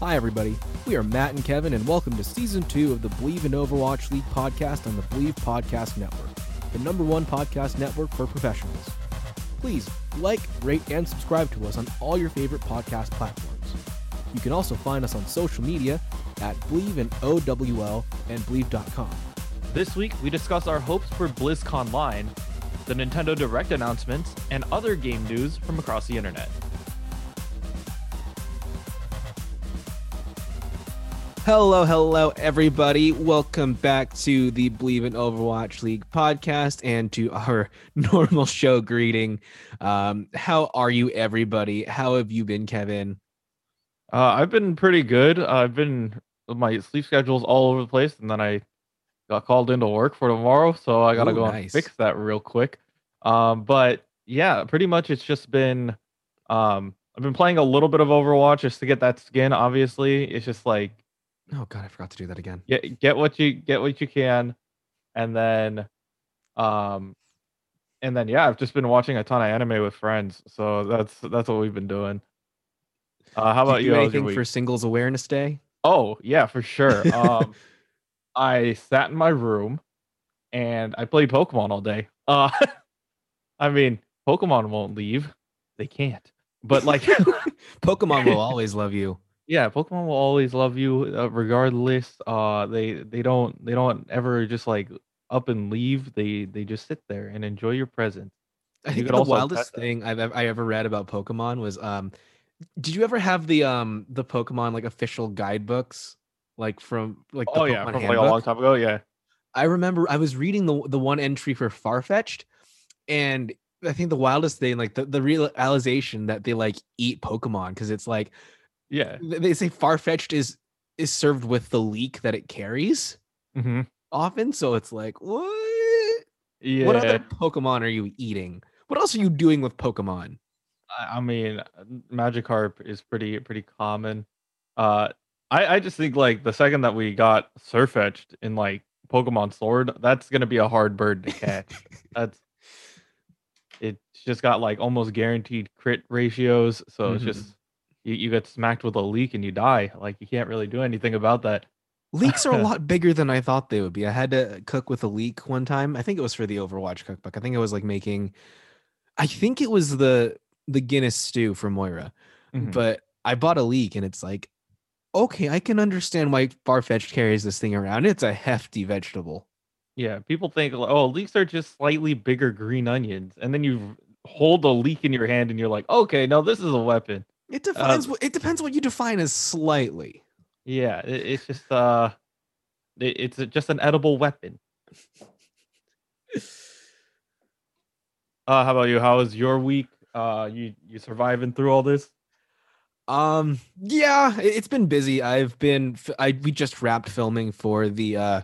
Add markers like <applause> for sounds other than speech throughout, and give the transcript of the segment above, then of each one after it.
Hi, everybody. We are Matt and Kevin, and welcome to season two of the Believe in Overwatch League podcast on the Believe Podcast Network, the number one podcast network for professionals. Please like, rate, and subscribe to us on all your favorite podcast platforms. You can also find us on social media at Believe in OWL and Believe.com. This week, we discuss our hopes for BlizzConline, the Nintendo Direct announcements, and other game news from across the internet. Hello, hello, everybody. Welcome back to the Believe in Overwatch League podcast and to our <laughs> normal show greeting. Um, how are you, everybody? How have you been, Kevin? Uh, I've been pretty good. I've been my sleep schedule's all over the place, and then I got called into work for tomorrow, so I gotta Ooh, go nice. and fix that real quick. Um, but yeah, pretty much it's just been um I've been playing a little bit of Overwatch just to get that skin. Obviously, it's just like Oh God, I forgot to do that again. get get what you get what you can, and then um and then yeah, I've just been watching a ton of anime with friends, so that's that's what we've been doing. Uh, how about you you? do How was your anything for? Singles Awareness Day? Oh yeah, for sure. <laughs> Um, I sat in my room and I played Pokemon all day. Uh, <laughs> I mean, Pokemon won't leave; they can't. But like, <laughs> Pokemon will always love you. Yeah, Pokemon will always love you uh, regardless. Uh, they they don't they don't ever just like up and leave. They they just sit there and enjoy your presence. I think the wildest thing I've ever, I ever read about Pokemon was um did you ever have the um the Pokemon like official guidebooks like from like the Oh yeah, Pokemon from like a long time ago. Yeah. I remember I was reading the the one entry for Farfetch'd, and I think the wildest thing, like the, the realization that they like eat Pokemon because it's like Yeah. they say Farfetch'd is is served with the leek that it carries hmm often. So it's like what? Yeah. What other Pokemon are you eating? What else are you doing with Pokemon? I mean, Magikarp is pretty pretty common. Uh, I I just think like the second that we got Sirfetch'd in like Pokemon Sword, that's gonna be a hard bird to <laughs> catch. that's it's just got like almost guaranteed crit ratios, so it's Mhm. just you, you get smacked with a leek and you die. Like you can't really do anything about that. Leeks are a <laughs> lot bigger than I thought they would be. I had to cook with a leek one time. I think it was for the Overwatch cookbook. I think it was like making I think it was the the Guinness stew for Moira. Mhm. But I bought a leek and it's like okay, I can understand why Farfetch'd carries this thing around. It's a hefty vegetable. Yeah, people think oh, leeks are just slightly bigger green onions, and then you hold a leek in your hand and you're like, okay, no, this is a weapon. It defines what it depends what you define as slightly. Yeah, it, it's just uh, it, it's just an edible weapon. Uh, how about you? How was your week? Uh, you you surviving through all this? Um, yeah, it- it's been busy. I've been, I we just wrapped filming for the uh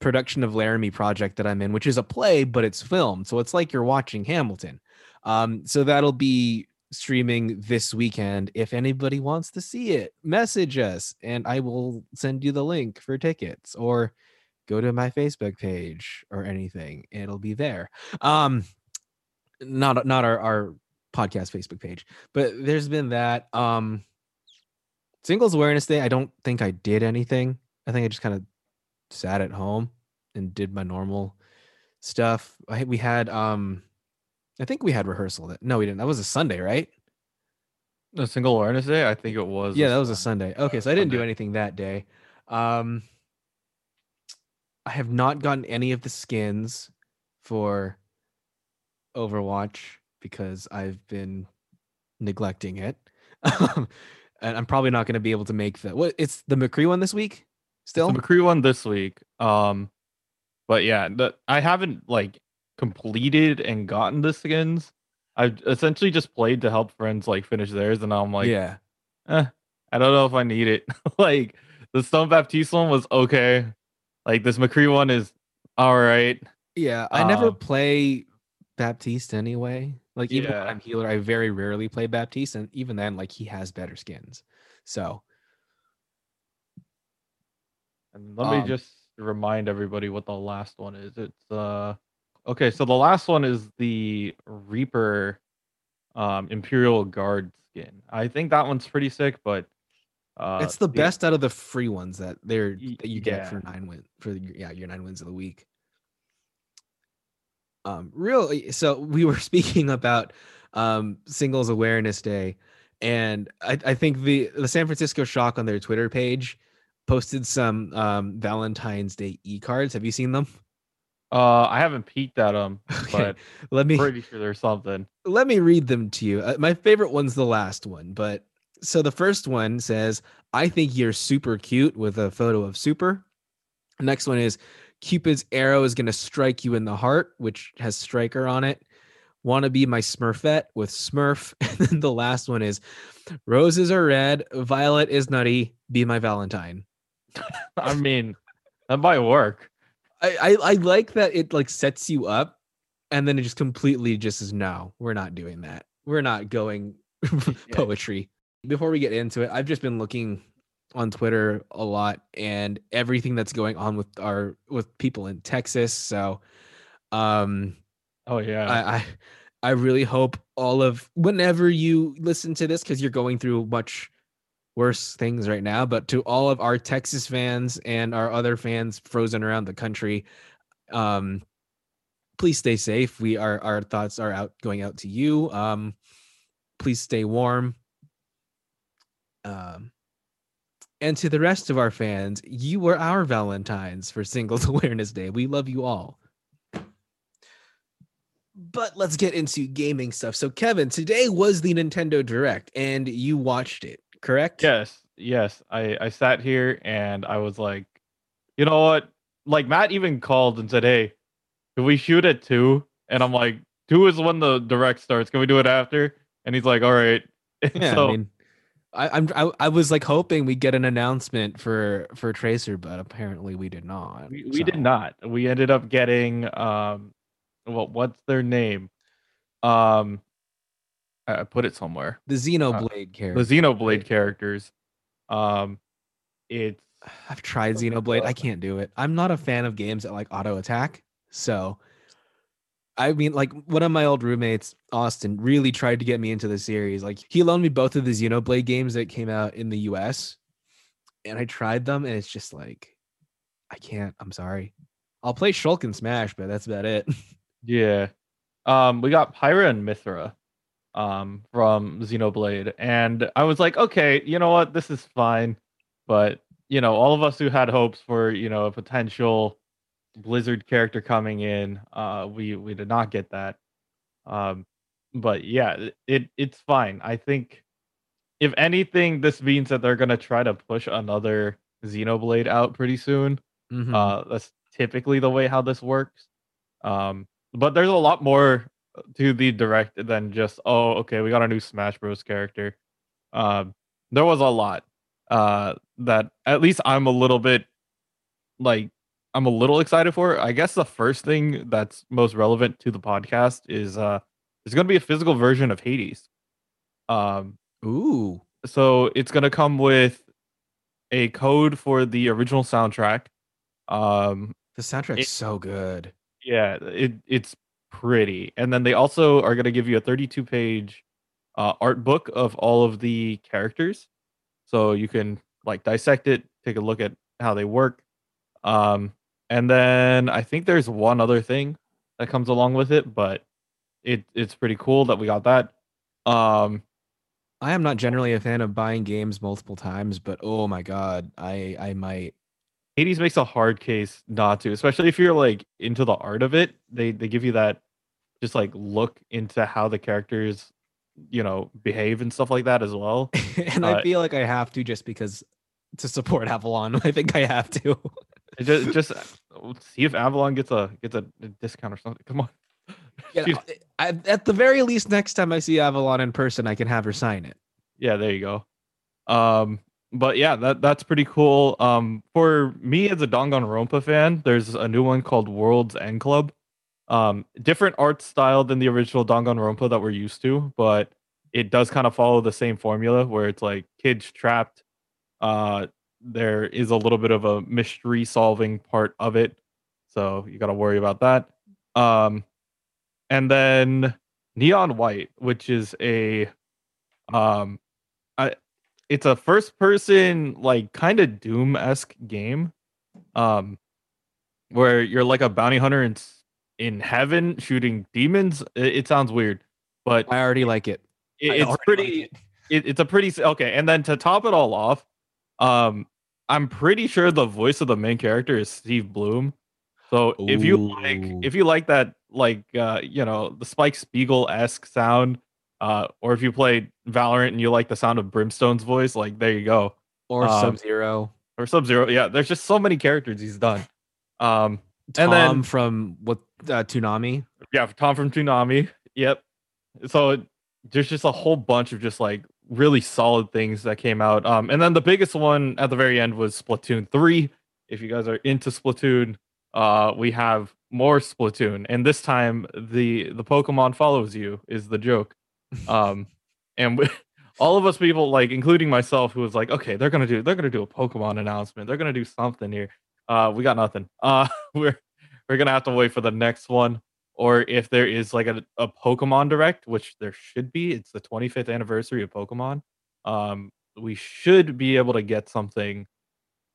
production of Laramie project that I'm in, which is a play, but it's filmed, so it's like you're watching Hamilton. Um, so that'll be streaming this weekend. If anybody wants to see it, message us, and I will send you the link for tickets, or go to my Facebook page or anything. It'll be there. Um, not not our our podcast Facebook page but there's been that um singles awareness day i don't think i did anything i think i just kind of sat at home and did my normal stuff I, we had um i think we had rehearsal that no we didn't that was a sunday right A single awareness day? I think it was. yeah that was a sunday okay so i didn't do anything that day um i have not gotten any of the skins for overwatch because i've been neglecting it <laughs> and i'm probably not going to be able to make the what it's the mccree one this week still the McCree one this week. Um, but yeah, the, I haven't like completed and gotten the skins. I've essentially just played to help friends like finish theirs, and I'm like, yeah eh, I don't know if I need it. <laughs> like the Stone Baptiste one was okay. Like this McCree one is all right. yeah i never Um, play baptiste anyway like even when i'm healer i very rarely play baptiste and even then like he has better skins so And let me Um, just remind everybody what the last one is. It's uh okay, so the last one is the Reaper um Imperial Guard skin. I think that one's pretty sick, but Uh, it's the the- best out of the free ones that they're that you get yeah. for nine win for yeah your nine wins of the week. Um, really. So we were <laughs> speaking about um Singles Awareness Day, and I, I think the the San Francisco Shock on their Twitter page posted some um Valentine's Day e cards. Have you seen them? Uh, I haven't peeked at them, <laughs> Okay, but let me pretty sure there's something. let me read them to you. Uh, my favorite one's the last one, but so the first one says, "I think you're super cute" with a photo of Super. Next one is Cupid's arrow is going to strike you in the heart, which has striker on it. Want to be my Smurfette with Smurf. <laughs> And then the last one is roses are red, Viol2t is nutty, be my Valentine. <laughs> I mean, that might work. I, I I like that it like sets you up and then it just completely just says no, we're not doing that. We're not going <laughs> poetry. Before we get into it, I've just been looking on Twitter a lot and everything that's going on with our with people in Texas. So um Oh yeah. I, I I really hope all of whenever you listen to this, because you're going through much worse things right now, but to all of our Texas fans and our other fans frozen around the country, um, please stay safe. We are our thoughts are out going out to you. Um, please stay warm. Um, and to the rest of our fans, you were our Valentines for Singles <laughs> Awareness Day. We love you all. But let's get into gaming stuff. So, Kevin, today was the Nintendo Direct, and you watched it, correct? Yes, yes. I I sat here and I was like, you know what? Like Matt even called and said, "Hey, can we shoot at two? And I'm like, two is when the direct starts. Can we do it after? And he's like, all right. <laughs> Yeah, so I mean, I, I'm I, I was like hoping we get an announcement for for Tracer, but apparently we did not. we, we did not. We ended up getting um, what what's their name? Um, I I put it somewhere. The Xenoblade The character. Xenoblade characters. Um, it's <sighs> I've tried Xenoblade. I can't do it. I'm not a fan of games that like auto attack. So, I mean, like one of my old roommates, Austin, really tried to get me into the series. Like he loaned me both of the Xenoblade games that came out in the US, and I tried them, and it's just like, I can't. I'm sorry. I'll play Shulk and Smash, but that's about it. <laughs> Yeah. Um, we got Pyra and Mythra um from Xenoblade. And I was like, okay, you know what? This is fine. But you know, all of us who had hopes for, you know, a potential Blizzard character coming in, uh, we we did not get that. Um, but yeah, it- it it's fine. I think if anything, this means that they're gonna try to push another Xenoblade out pretty soon. Mhm. Uh, that's typically the way how this works. Um, but there's a lot more to the direct than just oh, okay, we got a new Smash Bros. character. Um, there was a lot uh, that at least I'm a little bit like I'm a little excited for. I guess the first thing that's most relevant to the podcast is uh, there's going to be a physical version of Hades. Um, Ooh. so it's going to come with a code for the original soundtrack. Um, The soundtrack's It- so good. yeah, it it's pretty. And then they also are going to give you a 32 page uh, art book of all of the characters, so you can like dissect it, take a look at how they work. Um, and then I think there's one other thing that comes along with it, but it it's pretty cool that we got that. Um, I am not generally a fan of buying games multiple times, but oh my god, I I might. Hades makes a hard case not to, especially if you're like into the art of it. They they give you that just like look into how the characters, you know, behave and stuff like that as well. <laughs> and I Uh, feel like I have to just because to support Avalon. <laughs> I think I have to. Just just see if Avalon gets a gets a, a discount or something. Come on. <laughs> Yeah, I, at the very least, next time I see Avalon in person, I can have her sign it. yeah, there you go. Um, but yeah, that that's pretty cool. Um, for me as a Danganronpa fan, there's a new one called World's End Club. Um, different art style than the original Danganronpa that we're used to, but it does kind of follow the same formula where it's like kids trapped. Uh, there is a little bit of a mystery solving part of it, so you got to worry about that. Um, and then Neon White, which is a um it's a first person like kind of Doom esque game, um, where you're like a bounty hunter in in heaven shooting demons. It, it sounds weird, but I already like it. it it's pretty. Like it. it's a pretty okay. And then to top it all off, um, I'm pretty sure the voice of the main character is Steve Blum. So Ooh. if you like, if you like that, like uh, you know, the Spike Spiegel esque sound, uh, or if you play Valorant and you like the sound of Brimstone's voice, like there you go. Or um, Sub Zero. Or Sub Zero. Yeah, there's just so many characters he's done. Um, Tom and then from what uh, Toonami. Yeah, Tom from Toonami. Yep. So there's just a whole bunch of just like really solid things that came out. Um, and then the biggest one at the very end was Splatoon 3. If you guys are into Splatoon, uh, we have more Splatoon, and this time the the Pokemon follows you is the joke. Um, and we, <laughs> all of us people, like including myself, who was like, okay, they're gonna do they're gonna do a Pokemon announcement. They're gonna do something here. Uh, we got nothing. <laughs> Uh, we're we're gonna have to wait for the next one, or if there is like a, a Pokemon Direct, which there should be. It's the 25th anniversary of Pokemon. Um, we should be able to get something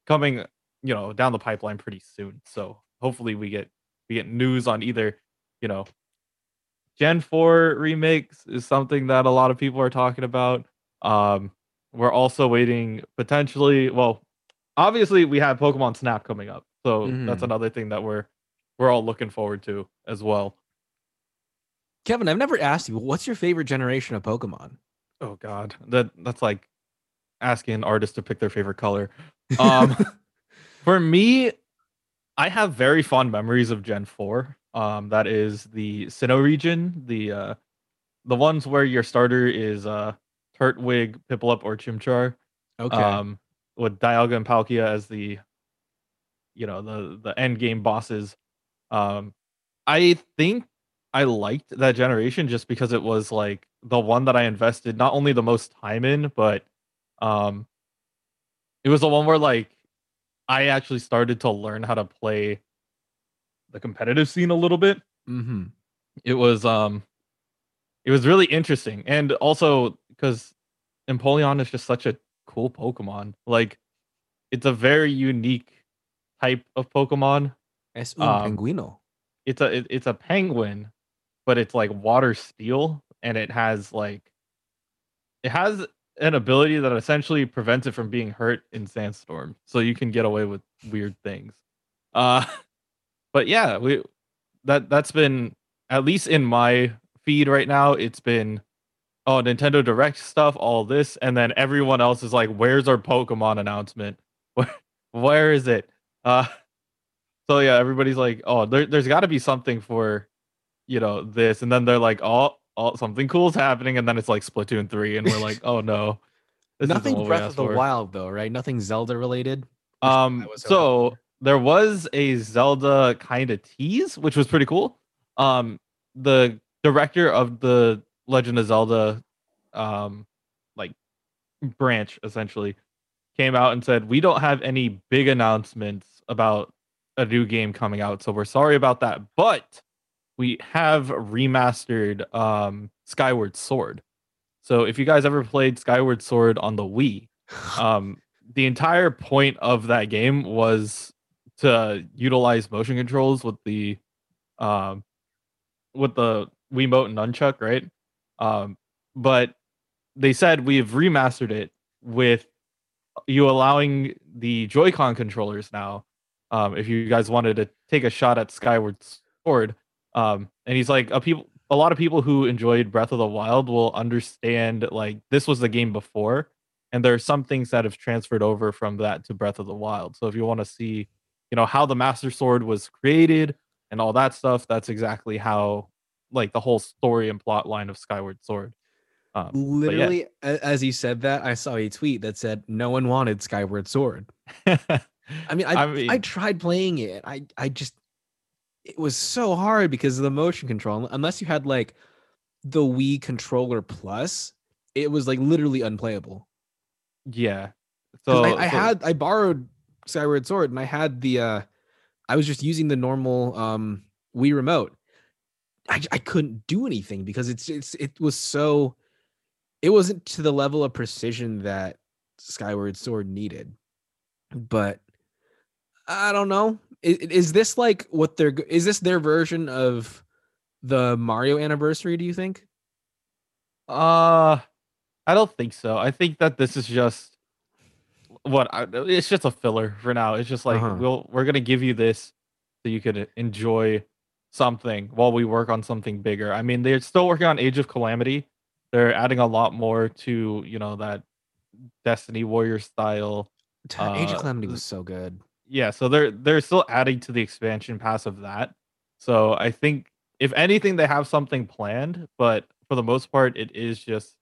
coming, you know, down the pipeline pretty soon. So hopefully we get we get news on either, you know, Gen 4 remakes is something that a lot of people are talking about. Um, we're also waiting potentially, well, obviously we have Pokemon Snap coming up. So mm-hmm. that's another thing that we're we're all looking forward to as well. Kevin, I've never asked you, what's your favorite generation of Pokemon? Oh god. That that's like asking an artist to pick their favorite color. <laughs> Um for me, I have very fond memories of Gen 4. Um, that is the Sinnoh region, the uh, the ones where your starter is uh, Turtwig, Piplup, or Chimchar. Okay. Um, with Dialga and Palkia as the, you know, the the end game bosses. Um, I think I liked that generation just because it was like the one that I invested not only the most time in, but um, it was the one where like I actually started to learn how to play the competitive scene a little bit. Mm-hmm. It was um, it was really interesting, and also because Empoleon is just such a cool Pokemon. Like, it's a very unique type of Pokemon. Es un um, penguino. It's a it, it's a penguin, but it's like water steel, and it has like it has an ability that essentially prevents it from being hurt in sandstorm so you can get away with weird things uh <laughs> but yeah, we that that's been at least in my feed right now. It's been oh Nintendo Direct stuff, all this, and then everyone else is like, "Where's our Pokemon announcement? <laughs> Where where is it?" Uh, <laughs> so yeah, everybody's like, "Oh, there, there's got to be something for, you know, this," and then they're like, "Oh, oh, something cool's happening," and then it's like Splatoon three, and we're like, "Oh no." Nothing Breath of the for. Wild though, right? Nothing Zelda related. Um, so there was a Zelda kind of tease, which was pretty cool. Um, the director of the Legend of Zelda, um, like branch essentially, came out and said, "We don't have any big announcements about a new game coming out, so we're sorry about that, but we have remastered um, Skyward Sword. So if you guys ever played Skyward Sword on the Wii, <laughs> um, the entire point of that game was to utilize motion controls with the um with the Wiimote and nunchuck, right? Um, but they said we've remastered it with you allowing the Joy-Con controllers now. Um, if you guys wanted to take a shot at Skyward Sword, um, and he's like, a people, a lot of people who enjoyed Breath of the Wild will understand like this was the game before, and there are some things that have transferred over from that to Breath of the Wild. So if you want to see you know how the master sword was created and all that stuff that's exactly how like the whole story and plot line of skyward sword. Um, literally yeah. as you said that i saw a tweet that said no one wanted skyward sword. <laughs> I mean I, I mean I tried playing it i i just it was so hard because of the motion control unless you had like the wii controller plus it was like literally unplayable. Yeah. So I, I so, had i borrowed Skyward Sword, and I had the uh I was just using the normal um Wii remote. I I couldn't do anything because it's it's it was so it wasn't to the level of precision that Skyward Sword needed. But I don't know. Is, is this like what they're is this their version of the Mario anniversary, do you think? Uh I don't think so. I think that this is just what I, it's just a filler for now. It's just like Uh-huh. we'll we're gonna give you this so you could enjoy something while we work on something bigger. I mean, they're still working on Age of Calamity. They're adding a lot more to you know that Dynasty Warrior style. T- Age of Uh, Calamity was so good. Yeah, so they're they're still adding to the expansion pass of that. So I think if anything, they have something planned, but for the most part, it is just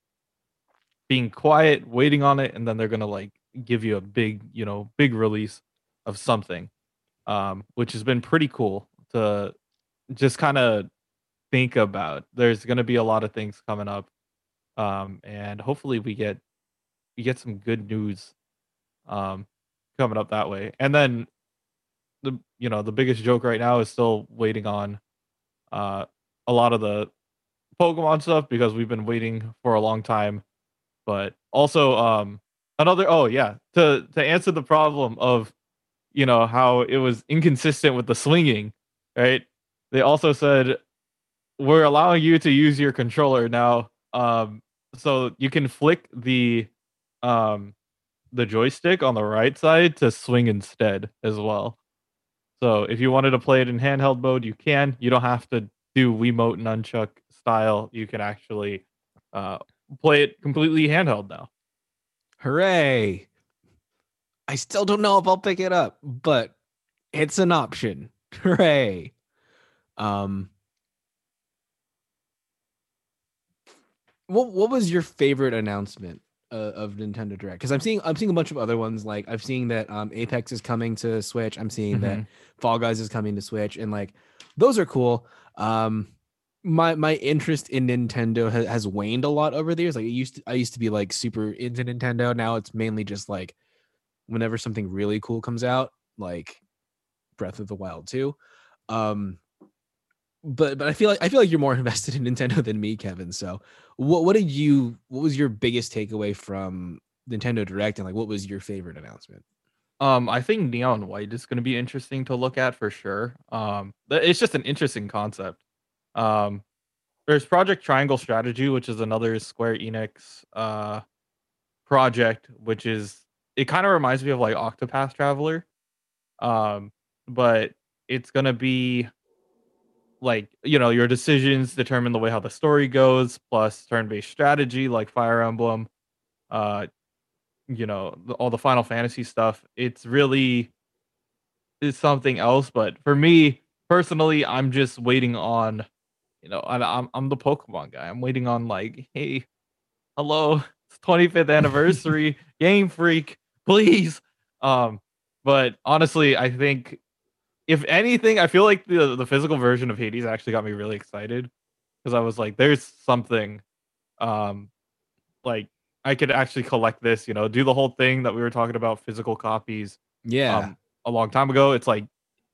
being quiet, waiting on it, and then they're gonna like give you a big, you know, big release of something, um, which has been pretty cool to just kind of think about. There's gonna be a lot of things coming up, um, and hopefully we get we get some good news, um, coming up that way. And then the you know the biggest joke right now is still waiting on, uh, a lot of the Pokemon stuff because we've been waiting for a long time. But also, um, another oh yeah, to to answer the problem of, you know how it was inconsistent with the swinging, right? They also said we're allowing you to use your controller now, um, so you can flick the, um, the joystick on the right side to swing instead as well. So if you wanted to play it in handheld mode, you can. You don't have to do Wiimote nunchuck style. You can actually uh, play it completely handheld now. Hooray! I still don't know if I'll pick it up, but it's an option. <laughs> Hooray! Um, what what was your favorite announcement uh, of Nintendo Direct? Because I'm seeing I'm seeing a bunch of other ones. Like I've seen that um, Apex is coming to Switch. I'm seeing that Mhm. Fall Guys is coming to Switch, and like those are cool. Um, my my interest in Nintendo ha- has waned a lot over the years. Like it used to, I used to be like super into Nintendo. Now it's mainly just like whenever something really cool comes out, like Breath of the Wild 2. Um, but but I feel like I feel like you're more <laughs> invested in Nintendo than me, Kevin. So what what did you what was your biggest takeaway from Nintendo Direct and like what was your favorite announcement? Um, I think neon white is going to be interesting to look at for sure. Um, it's just an interesting concept. Um, there's Project Triangle Strategy, which is another Square Enix uh project, which is it kind of reminds me of like Octopath Traveler. Um, but it's gonna be like you know your decisions determine the way how the story goes, plus turn-based strategy like Fire Emblem. Uh, you know all the Final Fantasy stuff. It's really is something else. But for me personally, I'm just waiting on, you know, and I'm I'm the Pokemon guy. I'm waiting on like, hey, hello, it's 25th anniversary, <laughs> Game Freak, please. Um, but honestly, I think if anything, I feel like the the physical version of Hades actually got me really excited because I was like, there's something, um, like I could actually collect this, you know, do the whole thing that we were talking about, physical copies Yeah. um, a long time ago. It's like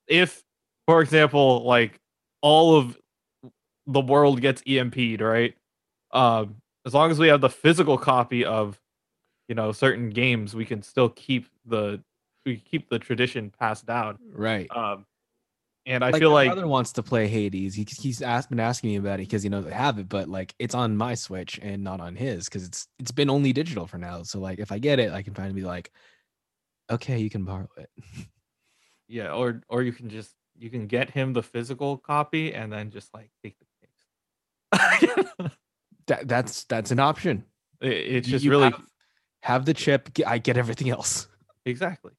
if, for example, like all of the world gets EMP'd, right? Um, as long as we have the physical copy of, you know, certain games, we can still keep the we keep the tradition passed down. right. Um, and I like feel my like brother wants to play Hades. He, he's asked, been asking me about it because he knows I have it, but like it's on my Switch and not on his because it's it's been only digital for now. So like if I get it, I can finally be like, okay, you can borrow it. <laughs> yeah, or or you can just you can get him the physical copy and then just like take the case. <laughs> That that's that's an option. It- it's just you really have, have the chip. I get everything else. exactly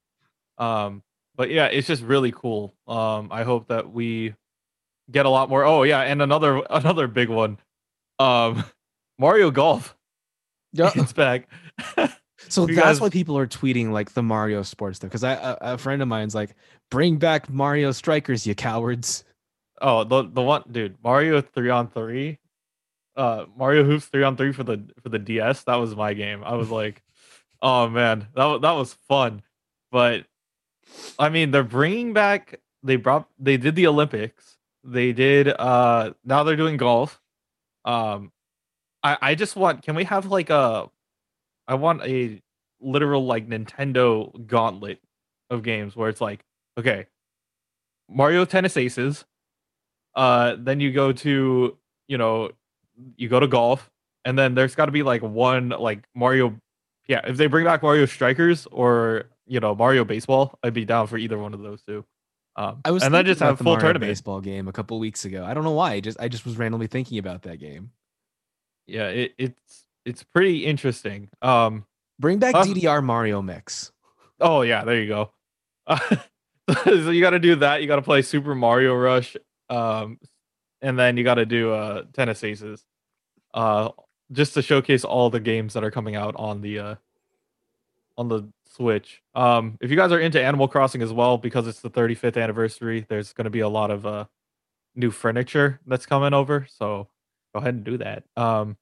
um but yeah it's just really cool um i hope that we get a lot more oh yeah and another <laughs> another big one um <laughs> mario golf Yeah, it's back So You that's why people are tweeting like the Mario sports stuff. Because I a, a friend of mine's like, bring back Mario Strikers, you cowards. oh the the one dude mario 3 on 3 uh mario hoops 3 on 3 for the for the ds that was my game. I was <laughs> like oh man that, that was fun. But i mean they're bringing back they brought they did the olympics. They did uh now they're doing golf. Um i i just want can we have like a i want a literal like Nintendo gauntlet of games where it's like, okay, Mario Tennis Aces, uh, then you go to you know, you go to golf, and then there's got to be like one like Mario. Yeah, if they bring back Mario Strikers or you know Mario Baseball, I'd be down for either one of those two. Um, I was and then just have the full Mario tournament. baseball game a couple weeks ago. I don't know why. I just I just was randomly thinking about that game. Yeah, it, it's it's pretty interesting. Um, Bring back Uh, DDR Mario Mix. oh yeah, there you go. <laughs> so you got to do that. You got to play Super Mario Rush, um, and then you got to do uh, Tennis Aces, uh, just to showcase all the games that are coming out on the uh, on the Switch. Um, if you guys are into Animal Crossing as well, because it's the 35th anniversary, there's going to be a lot of uh, new furniture that's coming over. So go ahead and do that. Um,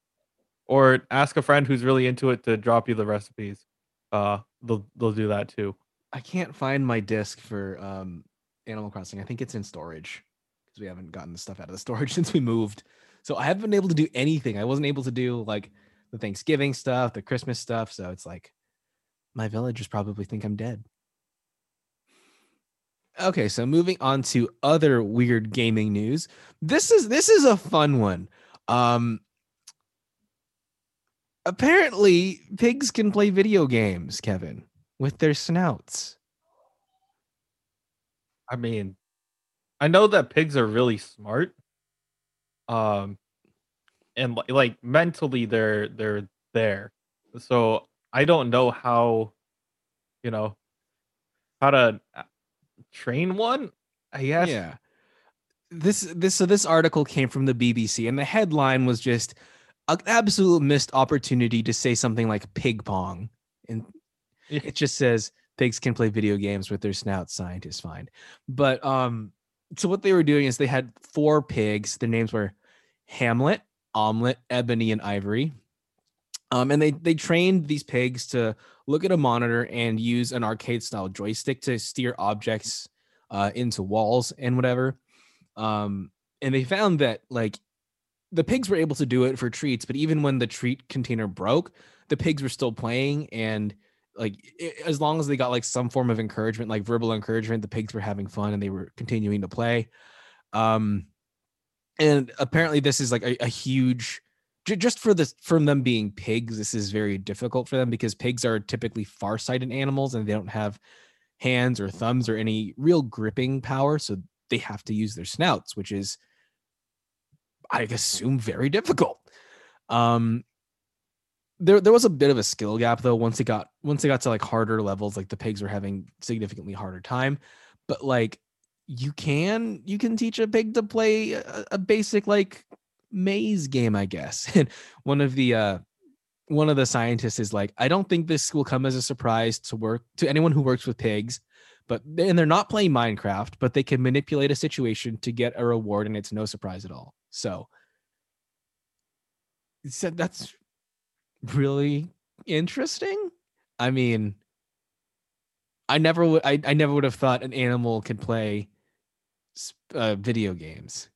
or ask a friend who's really into it to drop you the recipes. Uh, they'll they'll do that too. I can't find my disc for um Animal Crossing. I think it's in storage because we haven't gotten the stuff out of the <laughs> storage since we moved. So I haven't been able to do anything. I wasn't able to do like the Thanksgiving stuff, the Christmas stuff. So it's like my villagers probably think I'm dead. Okay, so moving on to other weird gaming news. This is this is a fun one. Um apparently pigs can play video games, Kevin, with their snouts. I mean, I know that pigs are really smart. Um and li- like mentally they're they're there. So I don't know how you know how to uh, train one, I guess. Yeah. This this so this article came from the BBC and the headline was just an absolute missed opportunity to say something like pig pong. And it just says pigs can play video games with their snouts, scientists find. But um so what they were doing is they had four pigs. Their names were Hamlet, Omelet, Ebony, and Ivory. Um, and they they trained these pigs to look at a monitor and use an arcade style joystick to steer objects uh, into walls and whatever. Um, and they found that like the pigs were able to do it for treats, but even when the treat container broke, the pigs were still playing and like i as long as they got like some form of encouragement, like verbal encouragement, the pigs were having fun and they were continuing to play. Um, and apparently this is like a, a huge ju- just for this from them being pigs this is very difficult for them because pigs are typically far-sighted animals and they don't have hands or thumbs or any real gripping power so they have to use their snouts which is i assume very difficult um there there was a bit of a skill gap though once it got once it got to like harder levels like the pigs were having significantly harder time. But like you can you can teach a pig to play a, a basic like maze game i guess. <laughs> And one of the uh one of the scientists is like i don't think this will come as a surprise to work to anyone who works with pigs but and they're not playing minecraft but they can manipulate a situation to get a reward and it's no surprise at all. So said that's really interesting i mean i never would I, I never would have thought an animal could play uh, video games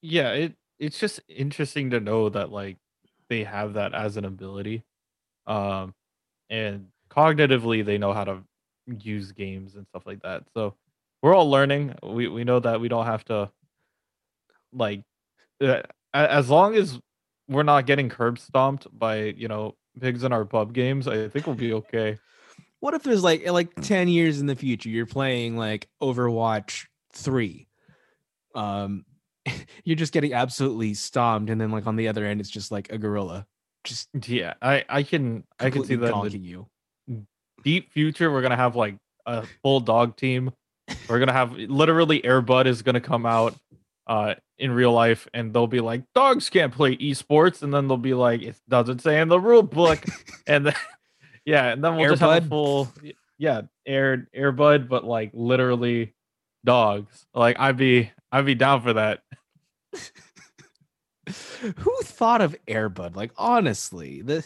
Yeah, it it's just interesting to know that like they have that as an ability. Um and cognitively they know how to use games and stuff like that. So we're all learning. We we know that we don't have to like uh, as long as we're not getting curb stomped by, you know, pigs in our pub games, I think we'll be okay. What if there's like like 10 years in the future you're playing like Overwatch 3? Um <laughs> you're just getting absolutely stomped and then like on the other end it's just like a gorilla just Yeah, I I can I can see that in the you. deep future we're gonna have like a full dog team we're gonna have literally airbud is gonna come out uh in real life and they'll be like dogs can't play esports and then they'll be like it doesn't say in the rule book <laughs> and then <laughs> yeah and then we'll just have a full yeah air airbud but like literally dogs like i'd be i'd be down for that <laughs> Who thought of Airbud? Like honestly, the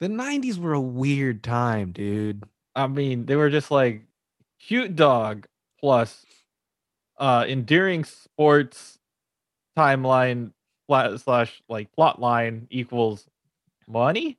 the 90s were a weird time, dude. I mean, they were just like cute dog plus uh endearing sports timeline slash like plot line equals money.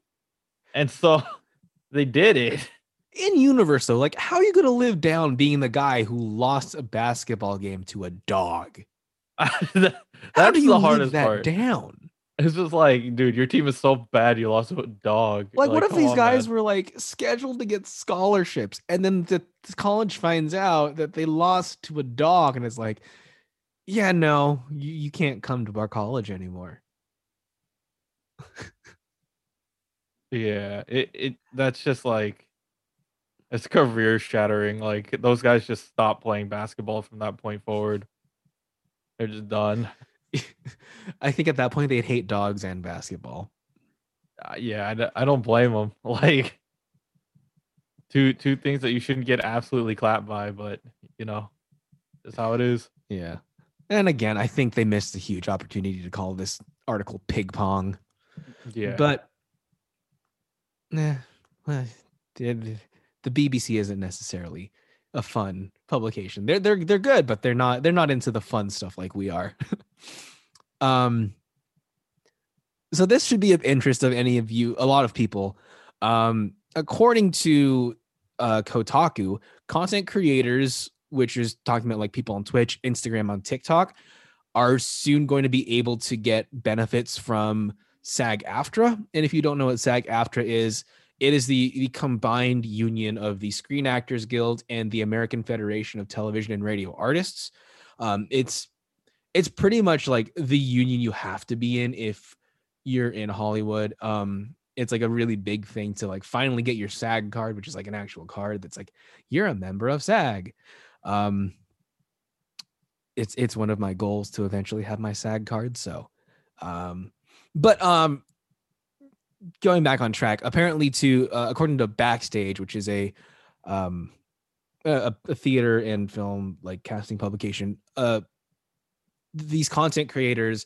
and so <laughs> they did it. In universe though like how are you going to live down being the guy who lost a basketball game to a dog? <laughs> That's how do the hardest that part. down? It's just like dude your team is so bad you lost to a dog. Like, what if these on, guys man. were like scheduled to get scholarships and then the, the college finds out that they lost to a dog and it's like yeah no you, you can't come to our college anymore. <laughs> Yeah it, it that's just like it's career shattering like those guys just stop playing basketball from that point forward. They're just done. <laughs> I think at that point they'd hate dogs and basketball. Uh, yeah I, d- I don't blame them <laughs> like two two things that you shouldn't get absolutely clapped by but you know that's how it is. Yeah and again i think they missed a huge opportunity to call this article pig pong yeah But eh, well, the the BBC isn't necessarily a fun publication. They're they're they're good, but they're not they're not into the fun stuff like we are. <laughs> um so this should be of interest of any of you, a lot of people. Um according to uh Kotaku, content creators, which is talking about like people on Twitch, Instagram, on TikTok, are soon going to be able to get benefits from SAG AFTRA. And if you don't know what SAG AFTRA is, it is the, the combined union of the Screen Actors Guild and the American Federation of Television and Radio Artists. Um, it's it's pretty much like the union you have to be in if you're in Hollywood. Um, it's like a really big thing to like finally get your SAG card, which is like an actual card that's like you're a member of SAG. Um, it's it's one of my goals to eventually have my SAG card. So, um, but um, going back on track, apparently to uh, according to Backstage, which is a um a, a theater and film like casting publication, uh, these content creators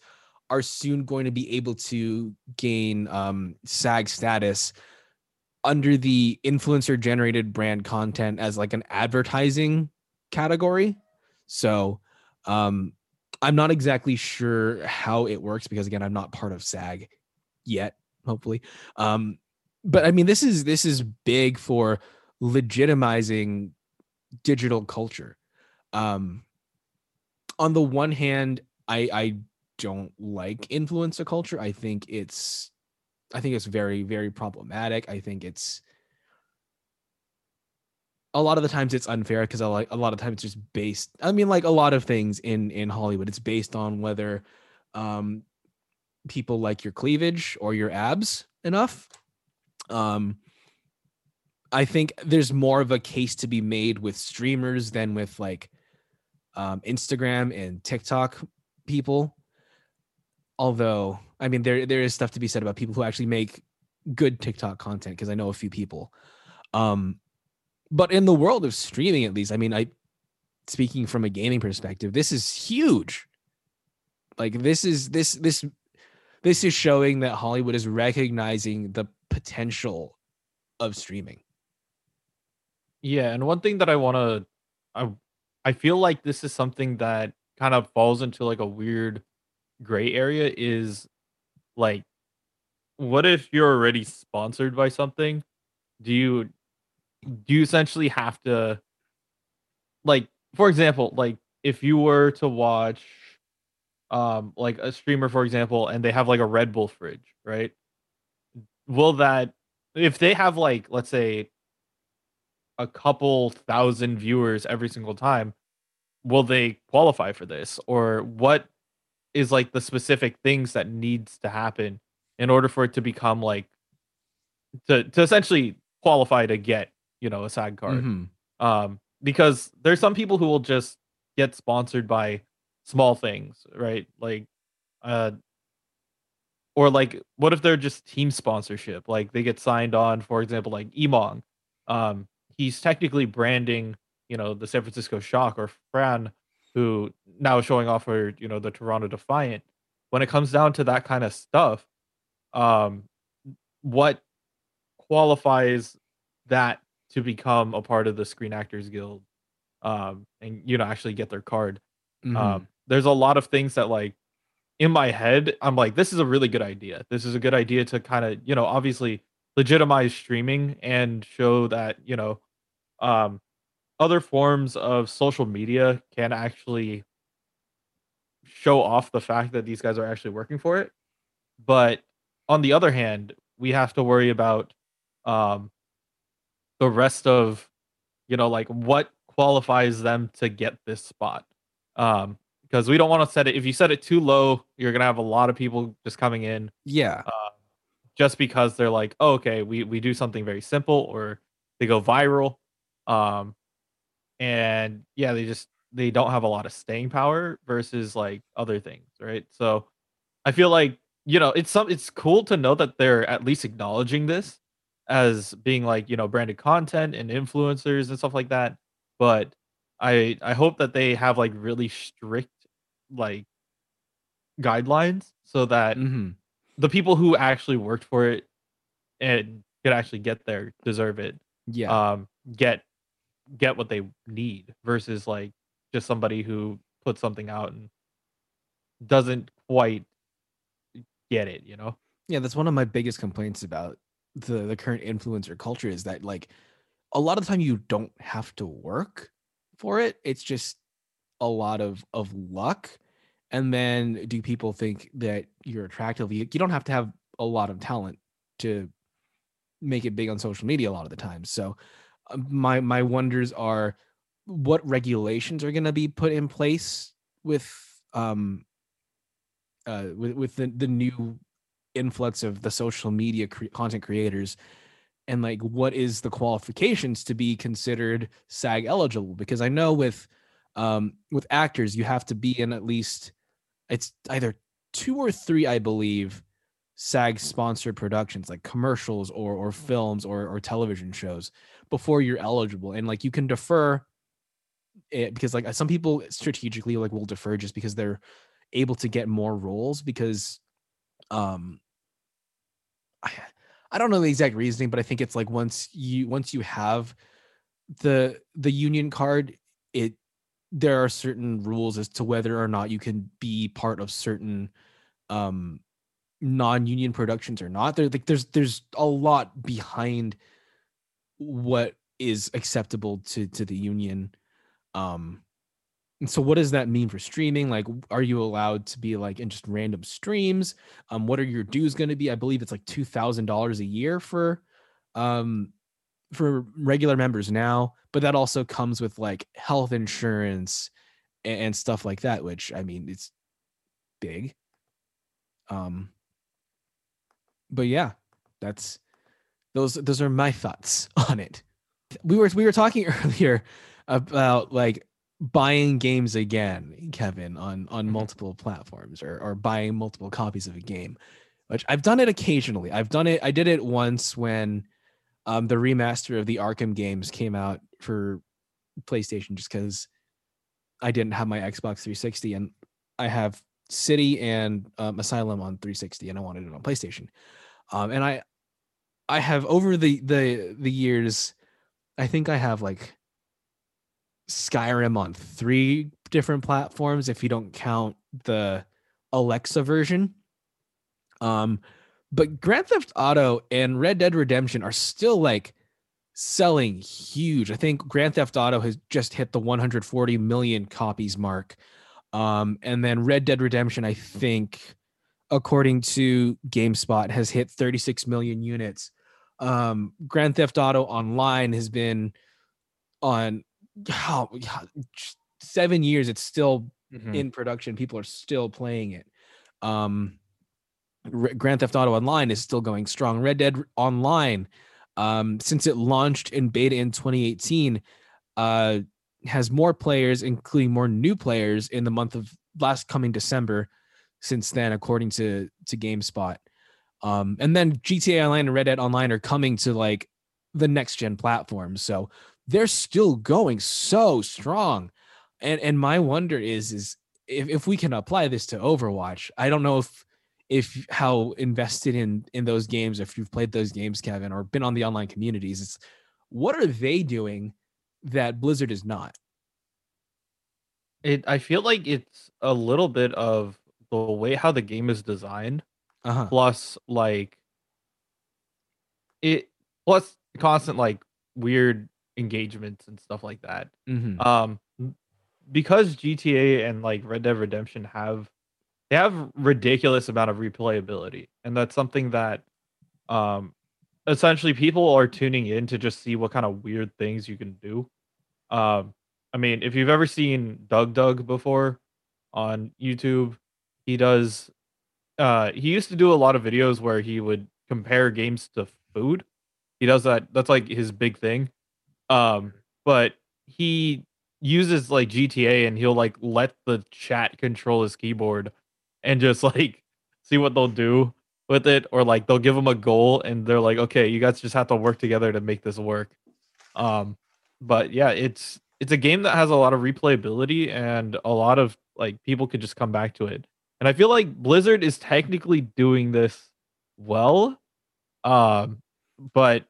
are soon going to be able to gain um SAG status under the influencer generated brand content as like an advertising category. So um I'm not exactly sure how it works because again I'm not part of SAG yet, hopefully. Um but I mean this is this is big for legitimizing digital culture. Um on the one hand, I I don't like influencer culture. I think it's I think it's very very problematic. I think it's a lot of the times it's unfair because I like a lot of times it's just based. I mean, like a lot of things in in Hollywood, it's based on whether um, people like your cleavage or your abs enough. Um, I think there's more of a case to be made with streamers than with like um, Instagram and TikTok people. Although, I mean, there there is stuff to be said about people who actually make good TikTok content because I know a few people. Um, but in the world of streaming, at least, I mean, I speaking from a gaming perspective, this is huge. Like this is this this this is showing that Hollywood is recognizing the potential of streaming. Yeah, and one thing that I want to I I feel like this is something that kind of falls into like a weird gray area is like what if you're already sponsored by something? Do you do you essentially have to like for example, like if you were to watch um like a streamer for example and they have like a Red Bull fridge, right? Will that if they have like let's say a couple thousand viewers every single time, will they qualify for this? Or what is like the specific things that needs to happen in order for it to become like to to essentially qualify to get, you know, a side card? Mhm. Um because there's some people who will just get sponsored by small things, right? Like uh or like what if they're just team sponsorship? Like they get signed on, for example, like Emong. Um he's technically branding, you know, the San Francisco Shock or Fran, who now is showing off for, you know, the Toronto Defiant. When it comes down to that kind of stuff, um, what qualifies that to become a part of the Screen Actors Guild, um, and you know, actually get their card? Mhm. Um, there's a lot of things that like in my head, I'm like, this is a really good idea. This is a good idea to kind of, you know, obviously legitimize streaming and show that you know um other forms of social media can actually show off the fact that these guys are actually working for it but on the other hand we have to worry about um the rest of you know like what qualifies them to get this spot um because we don't want to set it if you set it too low you're gonna have a lot of people just coming in Yeah. uh, just because they're like oh, okay we we do something very simple or they go viral um and yeah they just they don't have a lot of staying power versus like other things right so i feel like you know it's some it's cool to know that they're at least acknowledging this as being like you know branded content and influencers and stuff like that but i i hope that they have like really strict like guidelines so that hmm the people who actually worked for it and could actually get there deserve it Yeah. um get get what they need versus like just somebody who puts something out and doesn't quite get it you know Yeah, that's one of my biggest complaints about the the current influencer culture is that like a lot of the time you don't have to work for it. It's just a lot of of luck. And then do people think that you're attractive? You, you don't have to have a lot of talent to make it big on social media a lot of the time. So uh, my my wonders are what regulations are going to be put in place with um uh with, with the, the new influx of the social media cre- content creators and like what is the qualifications to be considered sag eligible? Because i know with um with actors you have to be in at least it's either two or three i believe sag sponsored productions like commercials or or films or or television shows before you're eligible. And like you can defer it because like some people strategically like will defer just because they're able to get more roles because um I, I don't know the exact reasoning but i think it's like once you once you have the the union card it there are certain rules as to whether or not you can be part of certain um non-union productions or not. There like there's there's a lot behind what is acceptable to to the union um and so what does that mean for streaming? Like are you allowed to be like in just random streams? Um what are your dues going to be? I believe it's like $2000 a year for um for regular members now but that also comes with like health insurance and, and stuff like that which i mean it's big. Um but yeah that's those those are my thoughts <laughs> on it. We were we were talking <laughs> earlier about like buying games again kevin on on Mhm. multiple platforms or or buying multiple copies of a game which i've done it occasionally i've done it i did it once when um the remaster of the arkham games came out for playstation just because i didn't have my xbox 360 and i have city and um, asylum on 360 and i wanted it on playstation um and i i have over the the the years i think i have like skyrim on three different platforms if you don't count the alexa version. Um but grand theft auto and red dead redemption are still like selling huge. I think grand theft auto has just hit the 140 million copies mark. Um and then red dead redemption i think according to GameSpot, has hit 36 million units. Um, Grand Theft Auto Online has been on yeah, seven years. It's still Mhm. in production. People are still playing it. Um, Grand Theft Auto Online is still going strong. Red Dead Online, um, since it launched in beta in 2018, uh, has more players, including more new players in the month of last coming December. Since then, according to to GameSpot, um, and then GTA Online and Red Dead Online are coming to like the next gen platforms, so they're still going so strong. And and my wonder is is if, if we can apply this to Overwatch, I don't know if if how invested in in those games, if you've played those games, Kevin, or been on the online communities, it's what are they doing that Blizzard is not? It I feel like it's a little bit of the way how the game is designed, Uh huh. plus like it plus constant like weird engagements and stuff like that. Mhm. Um, because GTA and like Red Dead Redemption have they have ridiculous amount of replayability, and that's something that um essentially people are tuning in to just see what kind of weird things you can do. Um, I mean, if you've ever seen DougDoug before on YouTube, he does uh he used to do a lot of videos where he would compare games to food. He does that that's like his big thing. Um but he uses like GTA and he'll like let the chat control his keyboard and just <laughs> like see what they'll do with it or like they'll give him a goal and they're like okay you guys just have to work together to make this work. Um but yeah it's it's a game that has a lot of replayability and a lot of like people could just come back to it. And i feel like blizzard is technically doing this well um but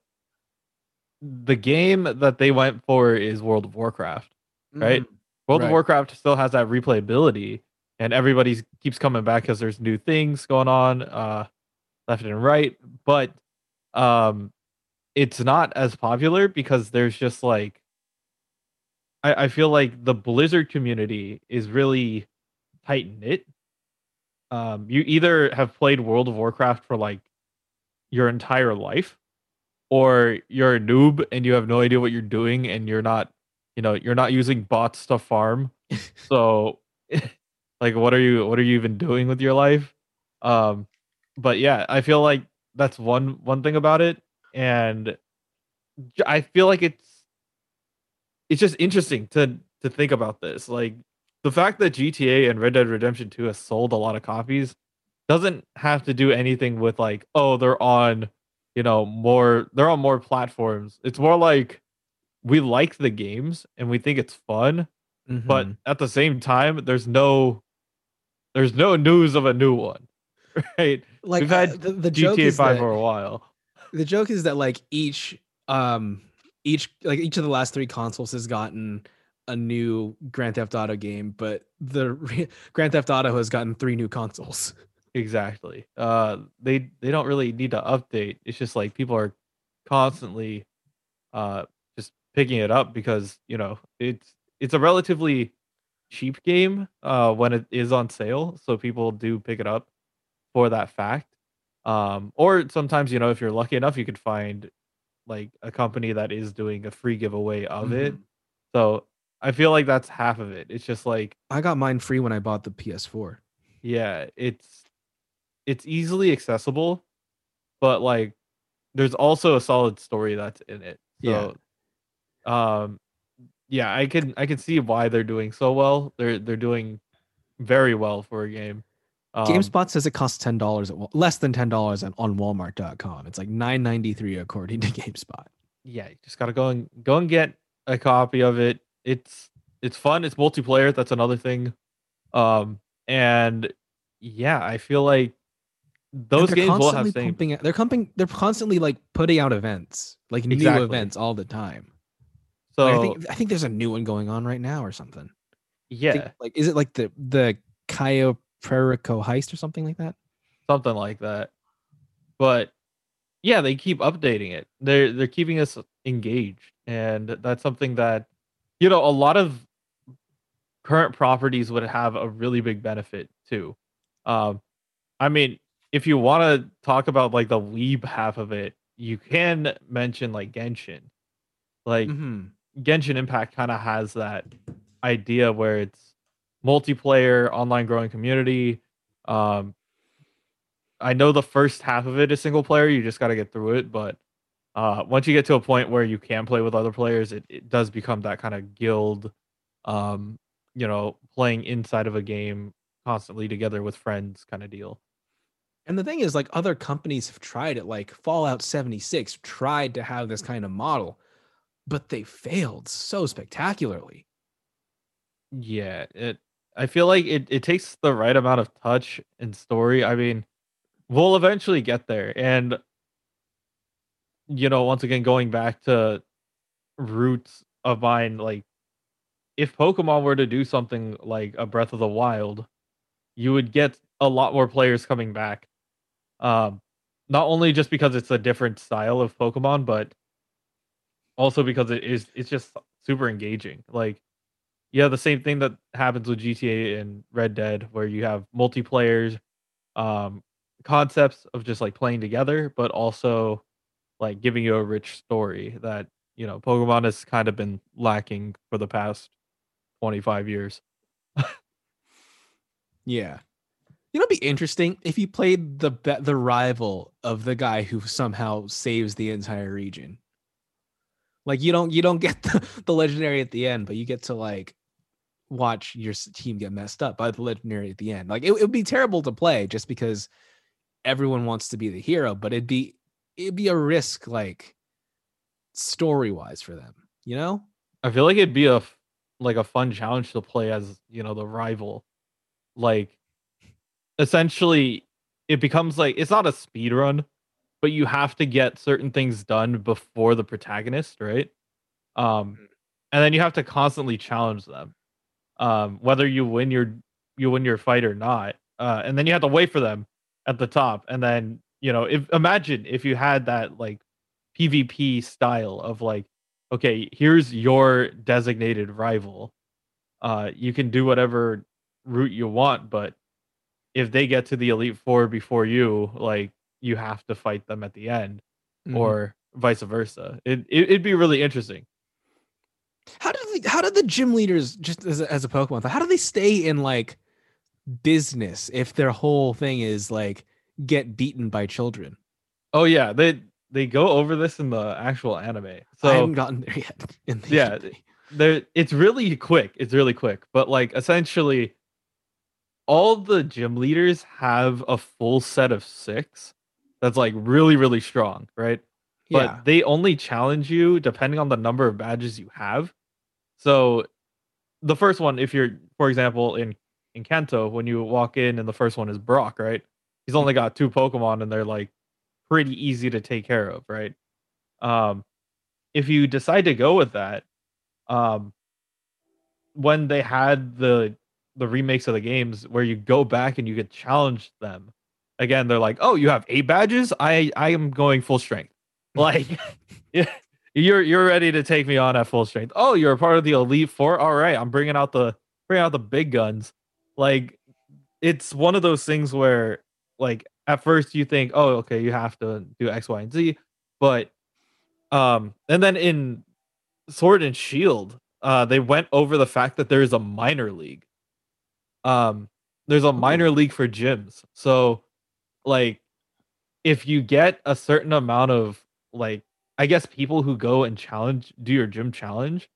the game that they went for is world of warcraft right? Mhm. World of Warcraft still has that replayability, and everybody keeps coming back because there's new things going on, uh, left and right. But um, it's not as popular because there's just like, I, I feel like the Blizzard community is really tight knit. Um, you either have played World of Warcraft for like your entire life, or you're a noob and you have no idea what you're doing, and you're not you know you're not using bots to farm. <laughs> So <laughs> like what are you what are you even doing with your life? Um but yeah i feel like that's one one thing about it. And i feel like it's it's just interesting to to think about this. Like the fact that gta and red dead redemption 2 has sold a lot of copies doesn't have to do anything with like oh they're on you know more they're on more platforms it's more like we like the games and we think it's fun, but Mhm. at the same time, there's no there's no news of a new one. <laughs> Right? like we've uh, the, the joke GTA is 5 that, for a while. the joke is that like each um each like each of the last three consoles has gotten a new Grand Theft Auto game, but the re- <laughs> Grand Theft Auto has gotten three new consoles. Exactly. Uh they they don't really need to update. It's just like people are constantly uh just picking it up because, you know, it's it's a relatively cheap game uh when it is on sale, so people do pick it up for that fact. Um or sometimes, you know, if you're lucky enough, you could find like a company that is doing a free giveaway of it. Mhm. So I feel like that's half of it. It's just like I got mine free when I bought the PS4. yeah, it's it's easily accessible, but like there's also a solid story that's in it. Yeah. So um yeah, I can I can see why they're doing so well. They're they're doing very well for a game. Um, GameSpot says it costs ten dollars at less than ten dollars on on Walmart.com. It's like nine ninety three according to <laughs> GameSpot. yeah, you just gotta go and go and get a copy of it. It's it's fun. It's multiplayer. That's another thing. Um, and yeah, I feel like those games will have same. pumping they're pumping they're constantly like putting out events like new events all the time So Like, i think i think there's a new one going on right now or something yeah, think, like is it like the the Cayo Perico heist or something like that something like that. But yeah, they keep updating it. They're they're keeping us engaged, and that's something that you know a lot of current properties would have a really big benefit too. Um, I mean, if you want to talk about like the weeb half of it, you can mention like Genshin. Like Mhm. Genshin Impact kind of has that idea where it's multiplayer, online growing community. Um, I know the first half of it is single player. You just got to get through it, but uh, once you get to a point where you can play with other players, it, it does become that kind of guild. Um, you know, playing inside of a game constantly together with friends kind of deal. And the thing is like other companies have tried it like Fallout 76 tried to have this kind of model but they failed so spectacularly Yeah, it. I feel like it, it takes the right amount of touch and story. I mean, we'll eventually get there, and you know, once again, going back to roots of mine, like if Pokemon were to do something like a Breath of the Wild, you would get a lot more players coming back. Um, not only just because it's a different style of Pokemon, but also because it is it's just super engaging. Like yeah, the same thing that happens with GTA and Red Dead, where you have multiplayer um, concepts of just like playing together, but also like giving you a rich story that you know Pokemon has kind of been lacking for the past twenty five years. <laughs> yeah, you know, it'd be interesting if you played the the rival of the guy who somehow saves the entire region. Like you don't you don't get <laughs> the, the legendary at the end, but you get to like watch your team get messed up by the legendary at the end. Like it, it would be terrible to play just because everyone wants to be the hero, but it'd be it'd be a risk like story wise for them, you know? I feel like it'd be a like a fun challenge to play as, you know, the rival. Like essentially it becomes like it's not a speed run, but you have to get certain things done before the protagonist, right? Um mm. and then you have to constantly challenge them um, whether you win your you win your fight or not. Uh, and then you have to wait for them at the top. And then you know, if imagine if you had that like PvP style of like, okay, here's your designated rival. Uh, you can do whatever route you want, but if they get to the elite four before you, like you have to fight them at the end, mm-hmm. or vice versa. It, it it'd be really interesting. How did the, how did the gym leaders just as a, as a Pokemon? How do they stay in like business if their whole thing is like get beaten by children? Oh yeah, they they go over this in the actual anime. So I haven't gotten there yet. <laughs> The yeah, there it's really quick. It's really quick, but like essentially, all the gym leaders have a full set of six. That's like really really strong, right? But yeah. they only challenge you depending on the number of badges you have. So the first one, if you're, for example, in in Kanto, when you walk in and the first one is Brock, right? He's only got two Pokemon and they're like pretty easy to take care of, right? Um, if you decide to go with that, um, when they had the the remakes of the games where you go back and you get challenged them again, they're like, "Oh, you have eight badges. I I am going full strength." <laughs> Like, <laughs> yeah, you're you're ready to take me on at full strength. Oh, you're a part of the elite four. All right, I'm bringing out the bringing out the big guns. Like it's one of those things where like at first you think, oh, okay, you have to do X, Y, and Z, but um, and then in Sword and Shield, uh, they went over the fact that there is a minor league. Um, there's a minor league for gyms, so like if you get a certain amount of like I guess people who go and challenge do your gym challenge,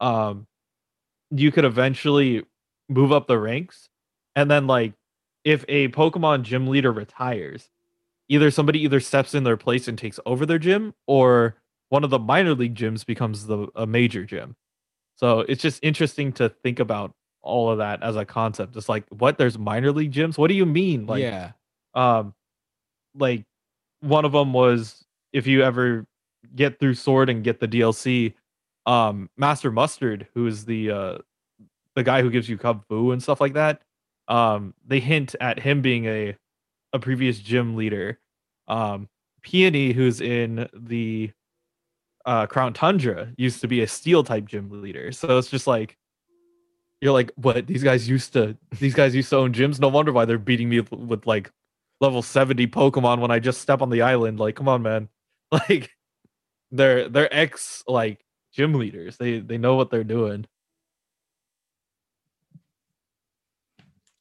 um, you could eventually move up the ranks, and then like if a Pokemon gym leader retires, either somebody either steps in their place and takes over their gym, or one of the minor league gyms becomes the a major gym. So it's just interesting to think about all of that as a concept. It's like, what? There's minor league gyms? What do you mean? Like, yeah, um, like one of them was if you ever get through Sword and get the DLC, um, Master Mustard, who is the uh, the guy who gives you Kubfu and stuff like that, um, they hint at him being a a previous gym leader. Um, Peony, who's in the uh, Crown Tundra, used to be a Steel type gym leader. So it's just like you're like, what? These guys used to these guys used to own gyms. No wonder why they're beating me with, like level 70 Pokemon when I just step on the island. Like, come on, man. <laughs> Like they're they're ex like gym leaders. They they know what they're doing.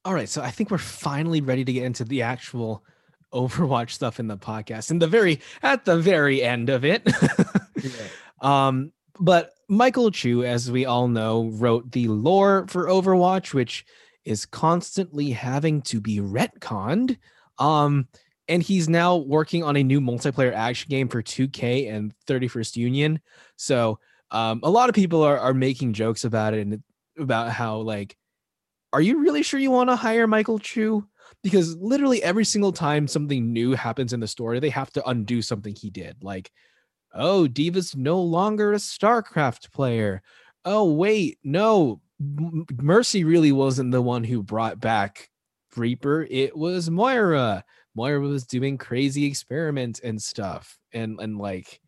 All right, so I think we're finally ready to get into the actual <laughs> Overwatch stuff in the podcast. And the very at the very end of it. <laughs> yeah. Um but Michael Chu, as we all know, wrote the lore for Overwatch, which is constantly having to be retconned. Um, and he's now working on a new multiplayer action game for 2K and 31st Union. So um, a lot of people are, are making jokes about it and about how like, are you really sure you want to hire Michael Chu? Because literally every single time something new happens in the story, they have to undo something he did. Like, oh, D.Va's no longer a StarCraft player. Oh, wait, no, M- Mercy really wasn't the one who brought back Reaper, it was Moira. Moira was doing crazy experiments and stuff. And and like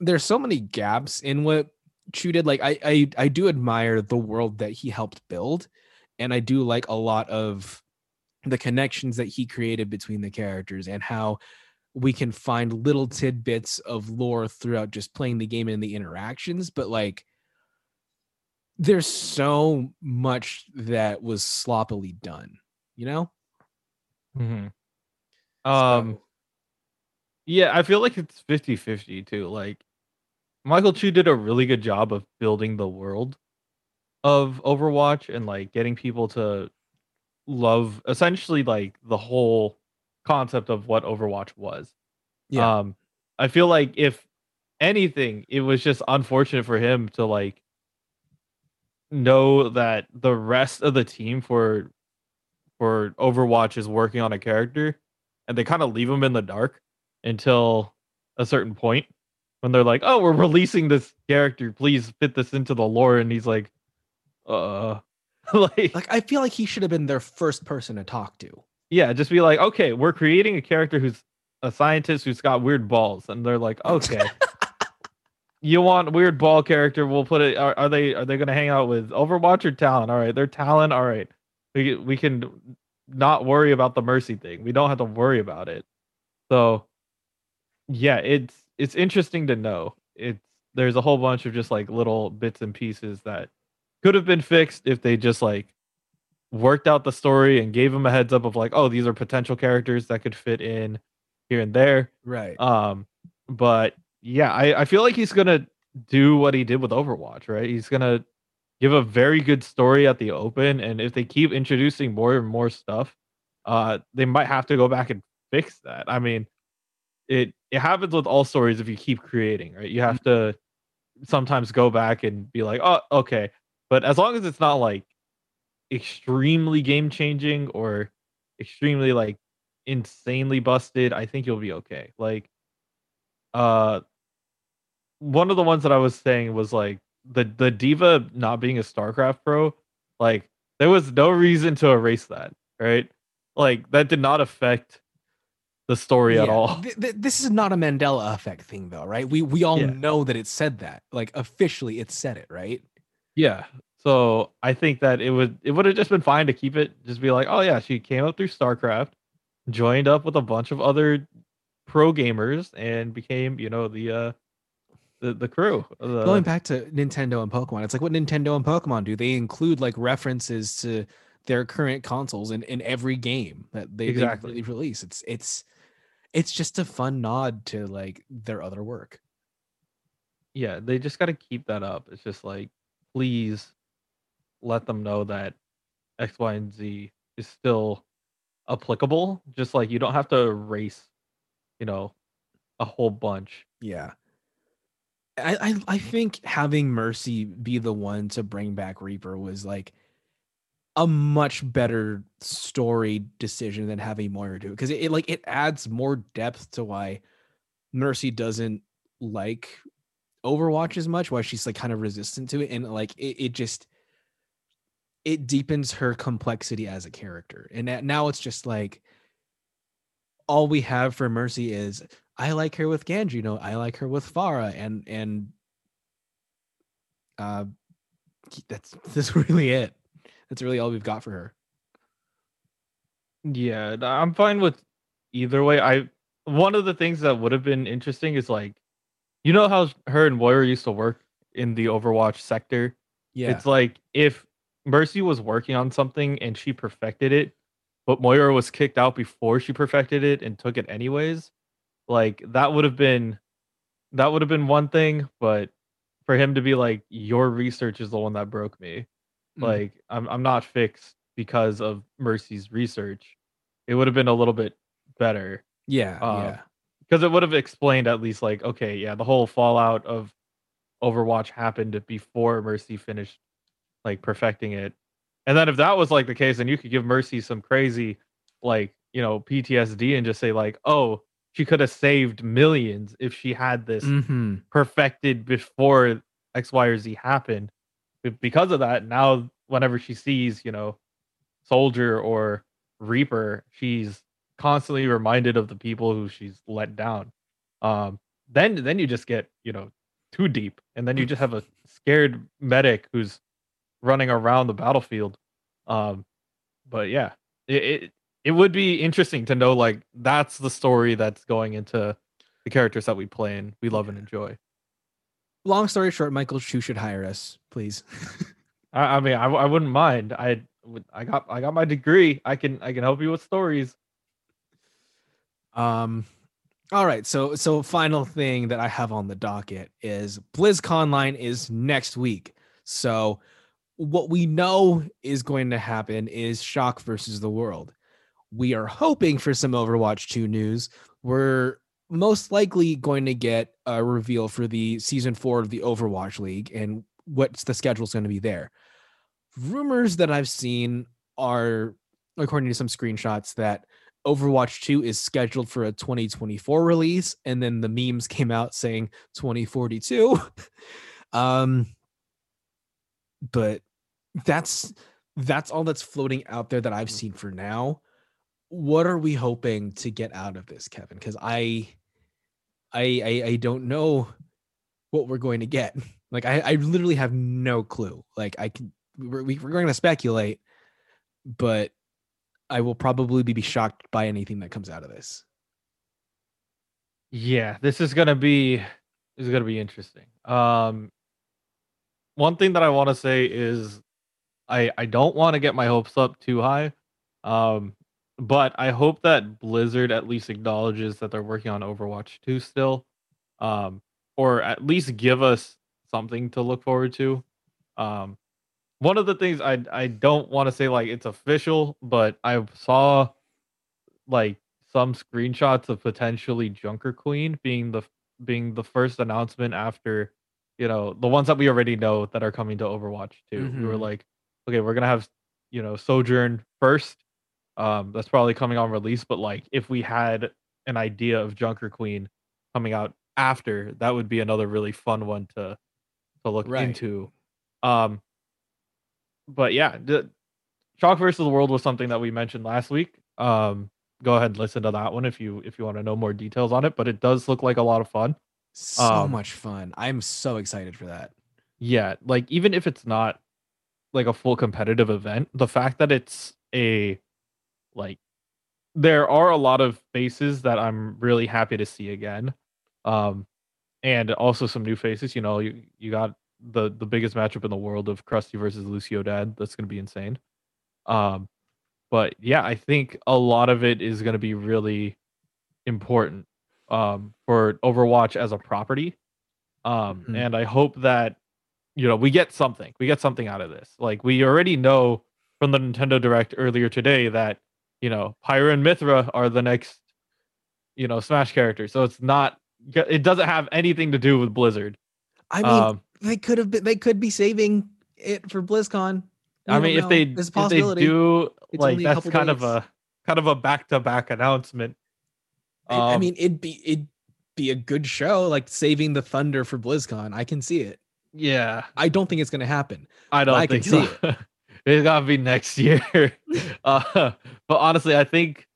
there's so many gaps in what Chu did. Like I I I do admire the world that he helped build. And I do like a lot of the connections that he created between the characters and how we can find little tidbits of lore throughout just playing the game and the interactions but like there's so much that was sloppily done you know Mm-hmm. Um, So- yeah, I feel like it's 50-50 too. Like Michael Chu did a really good job of building the world of Overwatch and like getting people to love essentially like the whole concept of what Overwatch was. Yeah. Um I feel like if anything, it was just unfortunate for him to like know that the rest of the team for for Overwatch is working on a character and they kind of leave him in the dark until a certain point when they're like, "Oh, we're releasing this character. Please fit this into the lore." And he's like, "Uh, <laughs> like, like i feel like he should have been their first person to talk to yeah, just be like, okay, we're creating a character who's a scientist who's got weird balls, and they're like, okay, <laughs> you want weird ball character? We'll put it. Are, are they are they going to hang out with Overwatch or Talon? All right, they're Talon. All right, we we can not worry about the Mercy thing. We don't have to worry about it. So, yeah, it's it's interesting to know. It's there's a whole bunch of just like little bits and pieces that could have been fixed if they just like worked out the story and gave him a heads up of like, oh, these are potential characters that could fit in here and there. right Um, but yeah, I, I feel like he's gonna do what he did with Overwatch, right? He's gonna give a very good story at the open, and if they keep introducing more and more stuff, uh, they might have to go back and fix that. I mean, it it happens with all stories if you keep creating, right? You have to sometimes go back and be like, oh, okay, but as long as it's not like extremely game changing or extremely like insanely busted, I think you'll be okay. Like uh one of the ones that I was saying was like the the D.Va not being a StarCraft pro, like there was no reason to erase that, right? Like that did not affect the story at all. Th- th- this is not a mandela effect thing though right we we all Yeah. know that it said that like officially it said it right Yeah. So I think that it would it would have just been fine to keep it just be like, oh yeah, she came up through StarCraft, joined up with a bunch of other pro gamers and became, you know, the uh the the crew. The, going back to Nintendo and Pokemon, it's like what Nintendo and Pokemon do. They include like references to their current consoles in, in every game that they, they Exactly. really release. It's it's it's just a fun nod to like their other work. yeah, they just got to keep that up. It's just like, please let them know that X, Y, and Z is still applicable. Just like you don't have to erase, you know, a whole bunch. Yeah. I, I I think having Mercy be the one to bring back Reaper was like a much better story decision than having Moira do it because it, it like it adds more depth to why Mercy doesn't like Overwatch as much, why she's like kind of resistant to it, and like it, it just it deepens her complexity as a character. And now it's just like all we have for Mercy is I like her with Gandry, you know, I like her with Pharah, and and uh that's <laughs> that's really it. That's really all we've got for her. Yeah, I'm fine with either way. I one of the things that would have been interesting is like, you know how her and Moira used to work in the Overwatch sector. Yeah. It's like if Mercy was working on something and she perfected it, but Moira was kicked out before she perfected it and took it anyways. Like that would have been that would have been one thing, but for him to be like, your research is the one that broke me. Mm. Like I'm I'm not fixed because of Mercy's research. It would have been a little bit better yeah, uh, yeah. because it would have explained at least like okay yeah the whole fallout of overwatch happened before mercy finished like perfecting it. And then if that was like the case then you could give mercy some crazy like you know ptsd and just say like oh she could have saved millions if she had this hmm perfected before x y or z happened. Be- because of that now whenever she sees you know soldier or reaper, she's constantly reminded of the people who she's let down. Um, then then you just get you know too deep, and then you just have a scared medic who's running around the battlefield. Um, but yeah, it, it it would be interesting to know like that's the story that's going into the characters that we play and we love and enjoy. Long story short, Michael Chu should hire us, please. <laughs> I, I mean, I, I wouldn't mind. I I got I got my degree. I can I can help you with stories. Um, all right. So so final thing that I have on the docket is BlizzConline is next week. So what we know is going to happen is Shock versus the World. We are hoping for some Overwatch 2 news. We're most likely going to get a reveal for the season four of the Overwatch League and what's the schedule is going to be there. Rumors that I've seen are, according to some screenshots, that Overwatch 2 is scheduled for a 2024 release, and then the memes <laughs> came out saying 2042. <laughs> um, but that's that's all that's floating out there that I've seen for now. What are we hoping to get out of this, Kevin? Because I, I, I, I don't know what we're going to get. <laughs> Like I, I literally have no clue. Like I can, we're, we're going to speculate, but I will probably be shocked by anything that comes out of this. Yeah, this is gonna be this is gonna be interesting. Um, one thing that I want to say is I I don't want to get my hopes up too high. Um, but I hope that Blizzard at least acknowledges that they're working on Overwatch 2 still. Um, or at least give us something to look forward to. Um, one of the things I I don't want to say like it's official, but I saw like some screenshots of potentially Junker Queen being the being the first announcement after you know the ones that we already know that are coming to Overwatch 2. Mm-hmm. We were mm-hmm. like, okay, we're gonna have you know Sojourn first. Um, that's probably coming on release, but like if we had an idea of Junker Queen coming out after, that would be another really fun one to to look right. into. Um, but yeah, the Shock versus the World was something that we mentioned last week. Um, go ahead and listen to that one if you if you want to know more details on it. But it does look like a lot of fun. So um, much fun! I'm so excited for that. Yeah, like even if it's not like a full competitive event, the fact that it's a like there are a lot of faces that I'm really happy to see again. Um and also some new faces, you know, you you got the the biggest matchup in the world of Crusty versus Lucio Dad. That's going to be insane. Um but yeah, I think a lot of it is going to be really important um for Overwatch as a property. Um mm-hmm. and I hope that you know, we get something. We get something out of this. Like we already know from the Nintendo Direct earlier today that, you know, Pyra and Mythra are the next, you know, Smash characters. So it's not it doesn't have anything to do with Blizzard. I mean, um, they could have been they could be saving it for BlizzCon. I mean, if they if they do it's like that's kind days. of a kind of a back to back announcement. Um, I mean, it'd be it'd be a good show, like saving the thunder for BlizzCon. I can see it. Yeah, I don't think it's going to happen. I don't I think so. it. <laughs> it's got to be next <laughs> year. <laughs> uh, but honestly, I think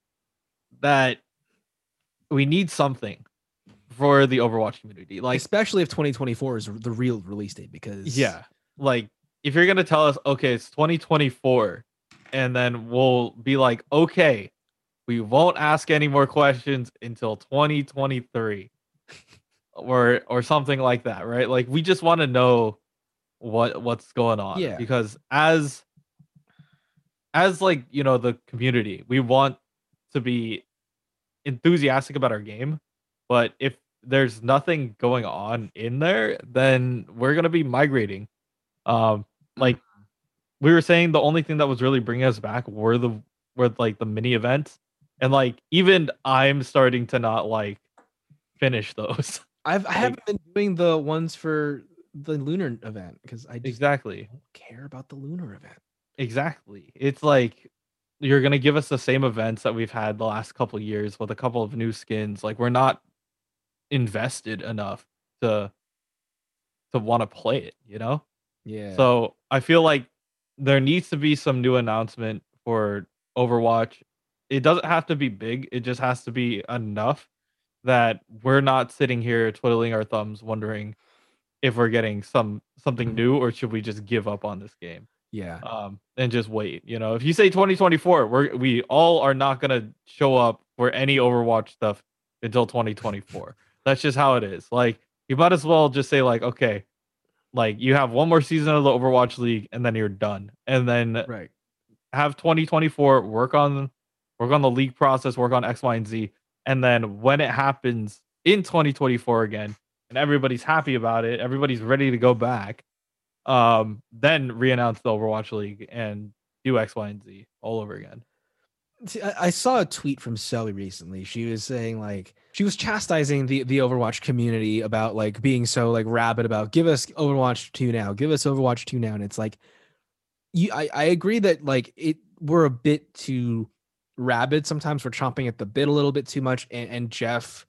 that we need something for the Overwatch community, like especially if 2024 is the real release date. Because yeah, like if you're gonna tell us, okay, it's 2024, and then we'll be like, okay, we won't ask any more questions until 2023 <laughs> or or something like that, right? Like we just want to know what what's going on. Yeah. Because as as like, you know, the community, we want to be enthusiastic about our game. But if there's nothing going on in there, then we're gonna be migrating. Um, like mm-hmm. we were saying, the only thing that was really bringing us back were the were like the mini events, and like even I'm starting to not like finish those. <laughs> I've I haven't been doing the ones for the lunar event because I exactly don't care about the lunar event. Exactly. It's like you're gonna give us the same events that we've had the last couple years with a couple of new skins. Like we're not invested enough to to want to play it, you know? Yeah. So I feel like there needs to be some new announcement for Overwatch. It doesn't have to be big. It just has to be enough that we're not sitting here twiddling our thumbs wondering if we're getting some something mm-hmm. new or should we just give up on this game. Yeah. Um and just wait, you know. If you say 2024, we're we all are not going to show up for any Overwatch stuff until 2024. That's just how it is. Like you might as well just say like okay, like you have one more season of the Overwatch League and then you're done. And then right. have 2024 work on work on the league process, work on X, Y, and Z. And then when it happens in 2024 again, and everybody's happy about it, everybody's ready to go back, um, then reannounce the Overwatch League and do X, Y, and Z all over again. I, saw a tweet from Sully recently. She was saying like she was chastising the the Overwatch community about like being so like rabid about give us Overwatch 2 now, give us Overwatch 2 now. And it's like you I, I agree that like it we're a bit too rabid sometimes we're chomping at the bit a little bit too much and, and Jeff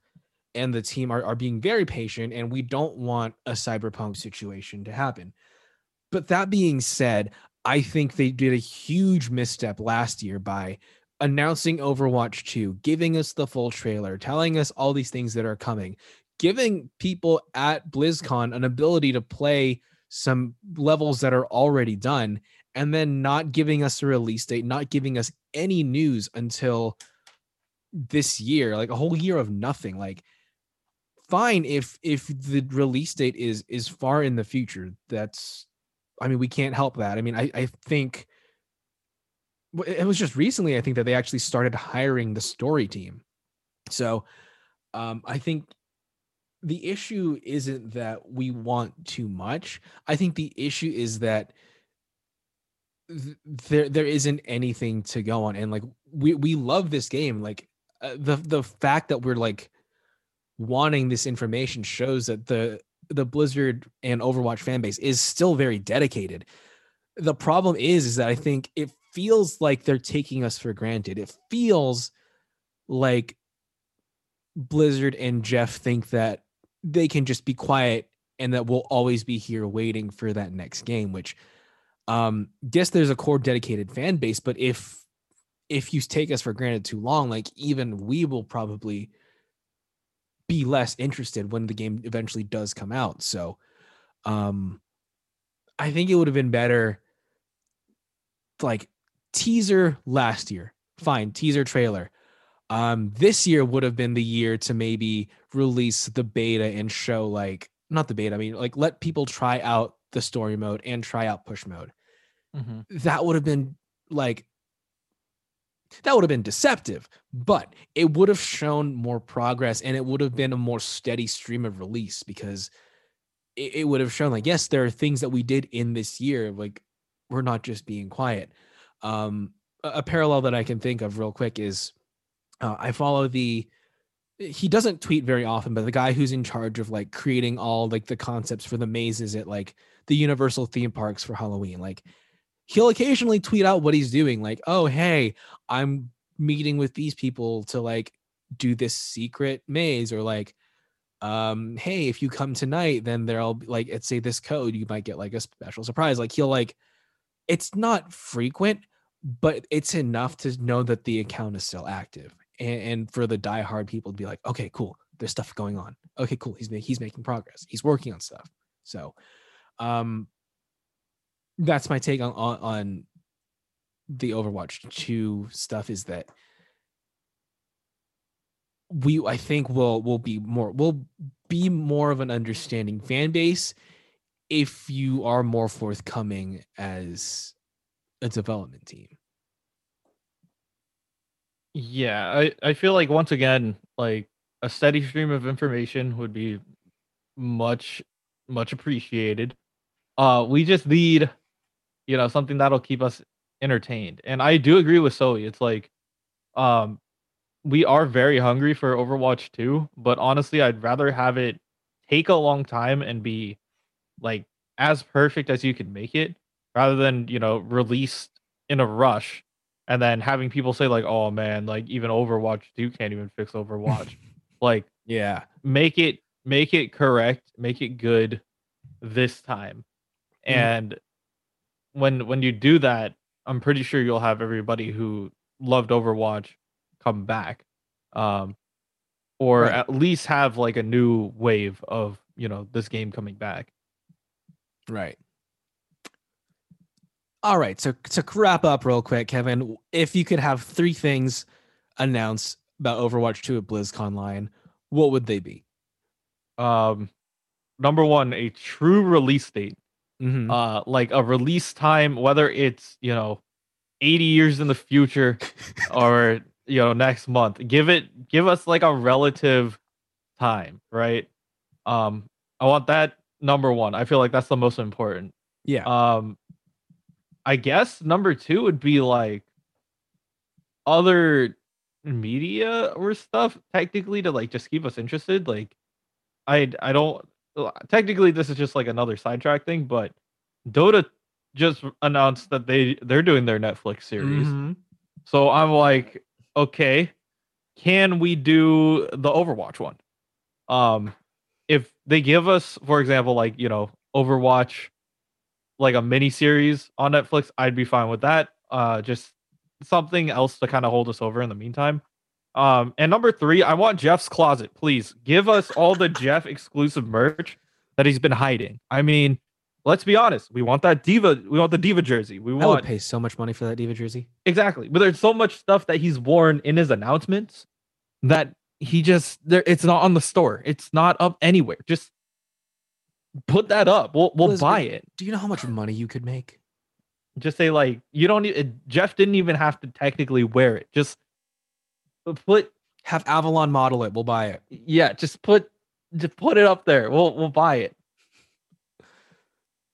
and the team are, are being very patient and we don't want a cyberpunk situation to happen. But that being said, I think they did a huge misstep last year by announcing Overwatch 2, giving us the full trailer, telling us all these things that are coming, giving people at BlizzCon an ability to play some levels that are already done, and then not giving us a release date, not giving us any news until this year, like a whole year of nothing. Like, fine if if the release date is is far in the future. That's, I mean, we can't help that. I mean, I I think it was just recently i think that they actually started hiring the story team so um, i think the issue isn't that we want too much i think the issue is that th- there there isn't anything to go on and like we we love this game like uh, the the fact that we're like wanting this information shows that the the blizzard and overwatch fan base is still very dedicated the problem is is that i think it feels like they're taking us for granted. It feels like Blizzard and Jeff think that they can just be quiet and that we'll always be here waiting for that next game, which um yes, there's a core dedicated fan base, but if if you take us for granted too long, like even we will probably be less interested when the game eventually does come out. So um I think it would have been better like teaser last year. Fine, teaser trailer. Um, this year would have been the year to maybe release the beta and show like not the beta, I mean like let people try out the story mode and try out push mode. Mm-hmm. That would have been like that would have been deceptive, but it would have shown more progress and it would have been a more steady stream of release because it, it would have shown like yes, there are things that we did in this year. Like we're not just being quiet. Um, a, a parallel that I can think of real quick is uh, I follow the he doesn't tweet very often, but the guy who's in charge of like creating all like the concepts for the mazes at like the Universal theme parks for Halloween, like he'll occasionally tweet out what he's doing, like, oh hey, I'm meeting with these people to like do this secret maze, or like, um, hey, if you come tonight, then there'll like, let's say this code, you might get like a special surprise. Like he'll like, it's not frequent, but it's enough to know that the account is still active and, and for the diehard people to be like okay cool there's stuff going on okay cool he's he's making progress he's working on stuff so um that's my take on on, on the overwatch 2 stuff is that we i think will will be more will be more of an understanding fan base if you are more forthcoming as a development team. Yeah, I, I feel like once again, like a steady stream of information would be much, much appreciated. Uh we just need, you know, something that'll keep us entertained. And I do agree with Zoe. It's like um we are very hungry for Overwatch 2, but honestly, I'd rather have it take a long time and be like as perfect as you can make it rather than you know released in a rush and then having people say like oh man like even overwatch 2 can't even fix overwatch <laughs> like yeah make it make it correct make it good this time mm. and when when you do that I'm pretty sure you'll have everybody who loved Overwatch come back. Um or Right. at least have like a new wave of, you know, this game coming back. Right. All right. So to wrap up real quick, Kevin, if you could have three things announced about Overwatch 2 at BlizzConline, what would they be? Um number 1, a true release date. Mhm. Uh like a release time whether it's, you know, 80 years in the future <laughs> or you know next month give it give us like a relative time right um i want that number one i feel like that's the most important yeah. um i guess number two would be like other media or stuff technically to like just keep us interested like i i don't technically this is just like another sidetrack thing but dota just announced that they they're doing their netflix series Mhm. so I'm like, okay, can we do the Overwatch one? Um, if they give us, for example, like you know, Overwatch, like a mini series on Netflix, I'd be fine with that. Uh, just something else to kind of hold us over in the meantime. Um, and number three, I want Jeff's closet. Please give us all the Jeff exclusive merch that he's been hiding. I mean, let's be honest, we want that D.Va, we want the D.Va jersey. We want. I would pay so much money for that D.Va jersey. Exactly. But there's so much stuff that he's worn in his announcements that he just there it's not on the store. It's not up anywhere. Just put that up. We'll we'll Liz, buy it. Do you know how much money you could make? Just say like you don't need Jeff didn't even have to technically wear it. Just put Have Avalon model it. We'll buy it. yeah, just put just put it up there. We'll we'll buy it.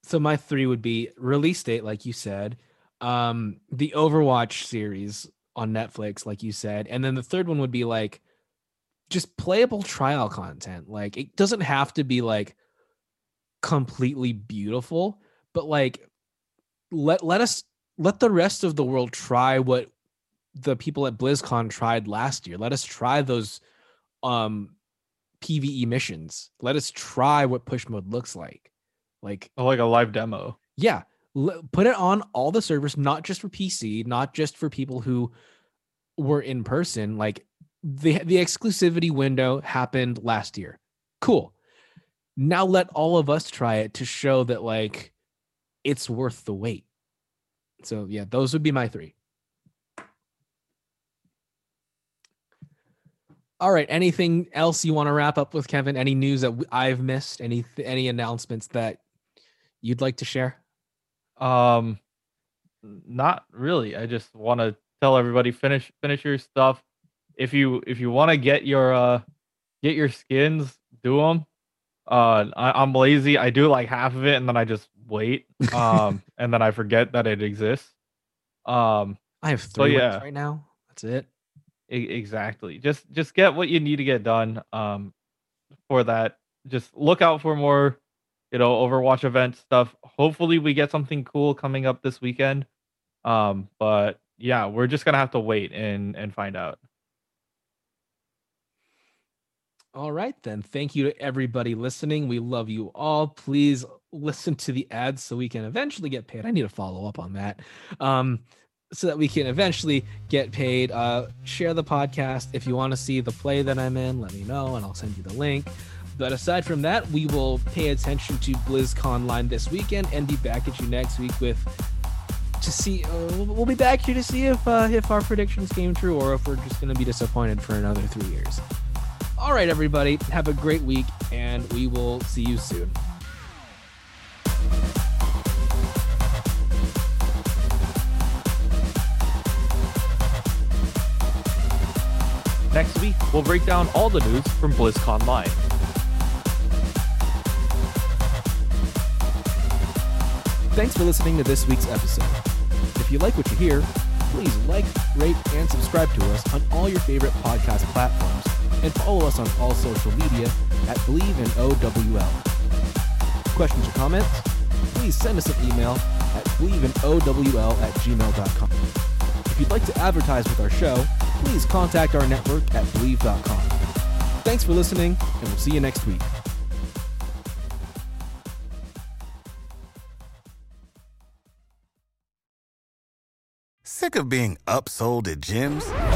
So my three would be release date, like you said, um, the Overwatch series on Netflix, like you said, and then the third one would be like just playable trial content. Like it doesn't have to be like completely beautiful, but like let let us let the rest of the world try what the people at BlizzCon tried last year. Let us try those um PvE missions. Let us try what push mode looks like. Like Oh, like a live demo. yeah l- put it on all the servers not just for pc not just for people who were in person like the the exclusivity window happened last year cool now let all of us try it to show that like it's worth the wait so yeah those would be my three all right anything else you want to wrap up with kevin any news that I've missed any any announcements that you'd like to share Um, not really. I just want to tell everybody finish finish your stuff. If you if you want to get your uh get your skins, do them. Uh, I, I'm lazy. I do like half of it, and then I just wait. Um, <laughs> and then I forget that it exists. Um, I have three wins yeah. right now. That's it. Exactly. Just just get what you need to get done. Um, for that, just look out for more, you know, Overwatch event stuff. Hopefully, we get something cool coming up this weekend. Um, but yeah, we're just gonna have to wait and and find out. All right, then. Thank you to everybody listening. We love you all. Please listen to the ads so we can eventually get paid. I need to follow up on that. Um, so that we can eventually get paid. Uh, share the podcast. If you want to see the play that I'm in, let me know and I'll send you the link. But aside from that, we will pay attention to BlizzConline this weekend and be back at you next week with to see. Uh, we'll- be back here to see if uh, if our predictions came true or if we're just going to be disappointed for another three years. All right, everybody, have a great week, and we will see you soon. Next week, we'll break down all the news from BlizzConline. Thanks for listening to this week's episode. If you like what you hear, please like, rate, and subscribe to us on all your favorite podcast platforms and follow us on all social media at Believe in OWL. Questions or comments? Please send us an email at believeinowl at gmail.com. If you'd like to advertise with our show, please contact our network at believe.com. Thanks for listening, and we'll see you next week. Sick of being upsold at gyms?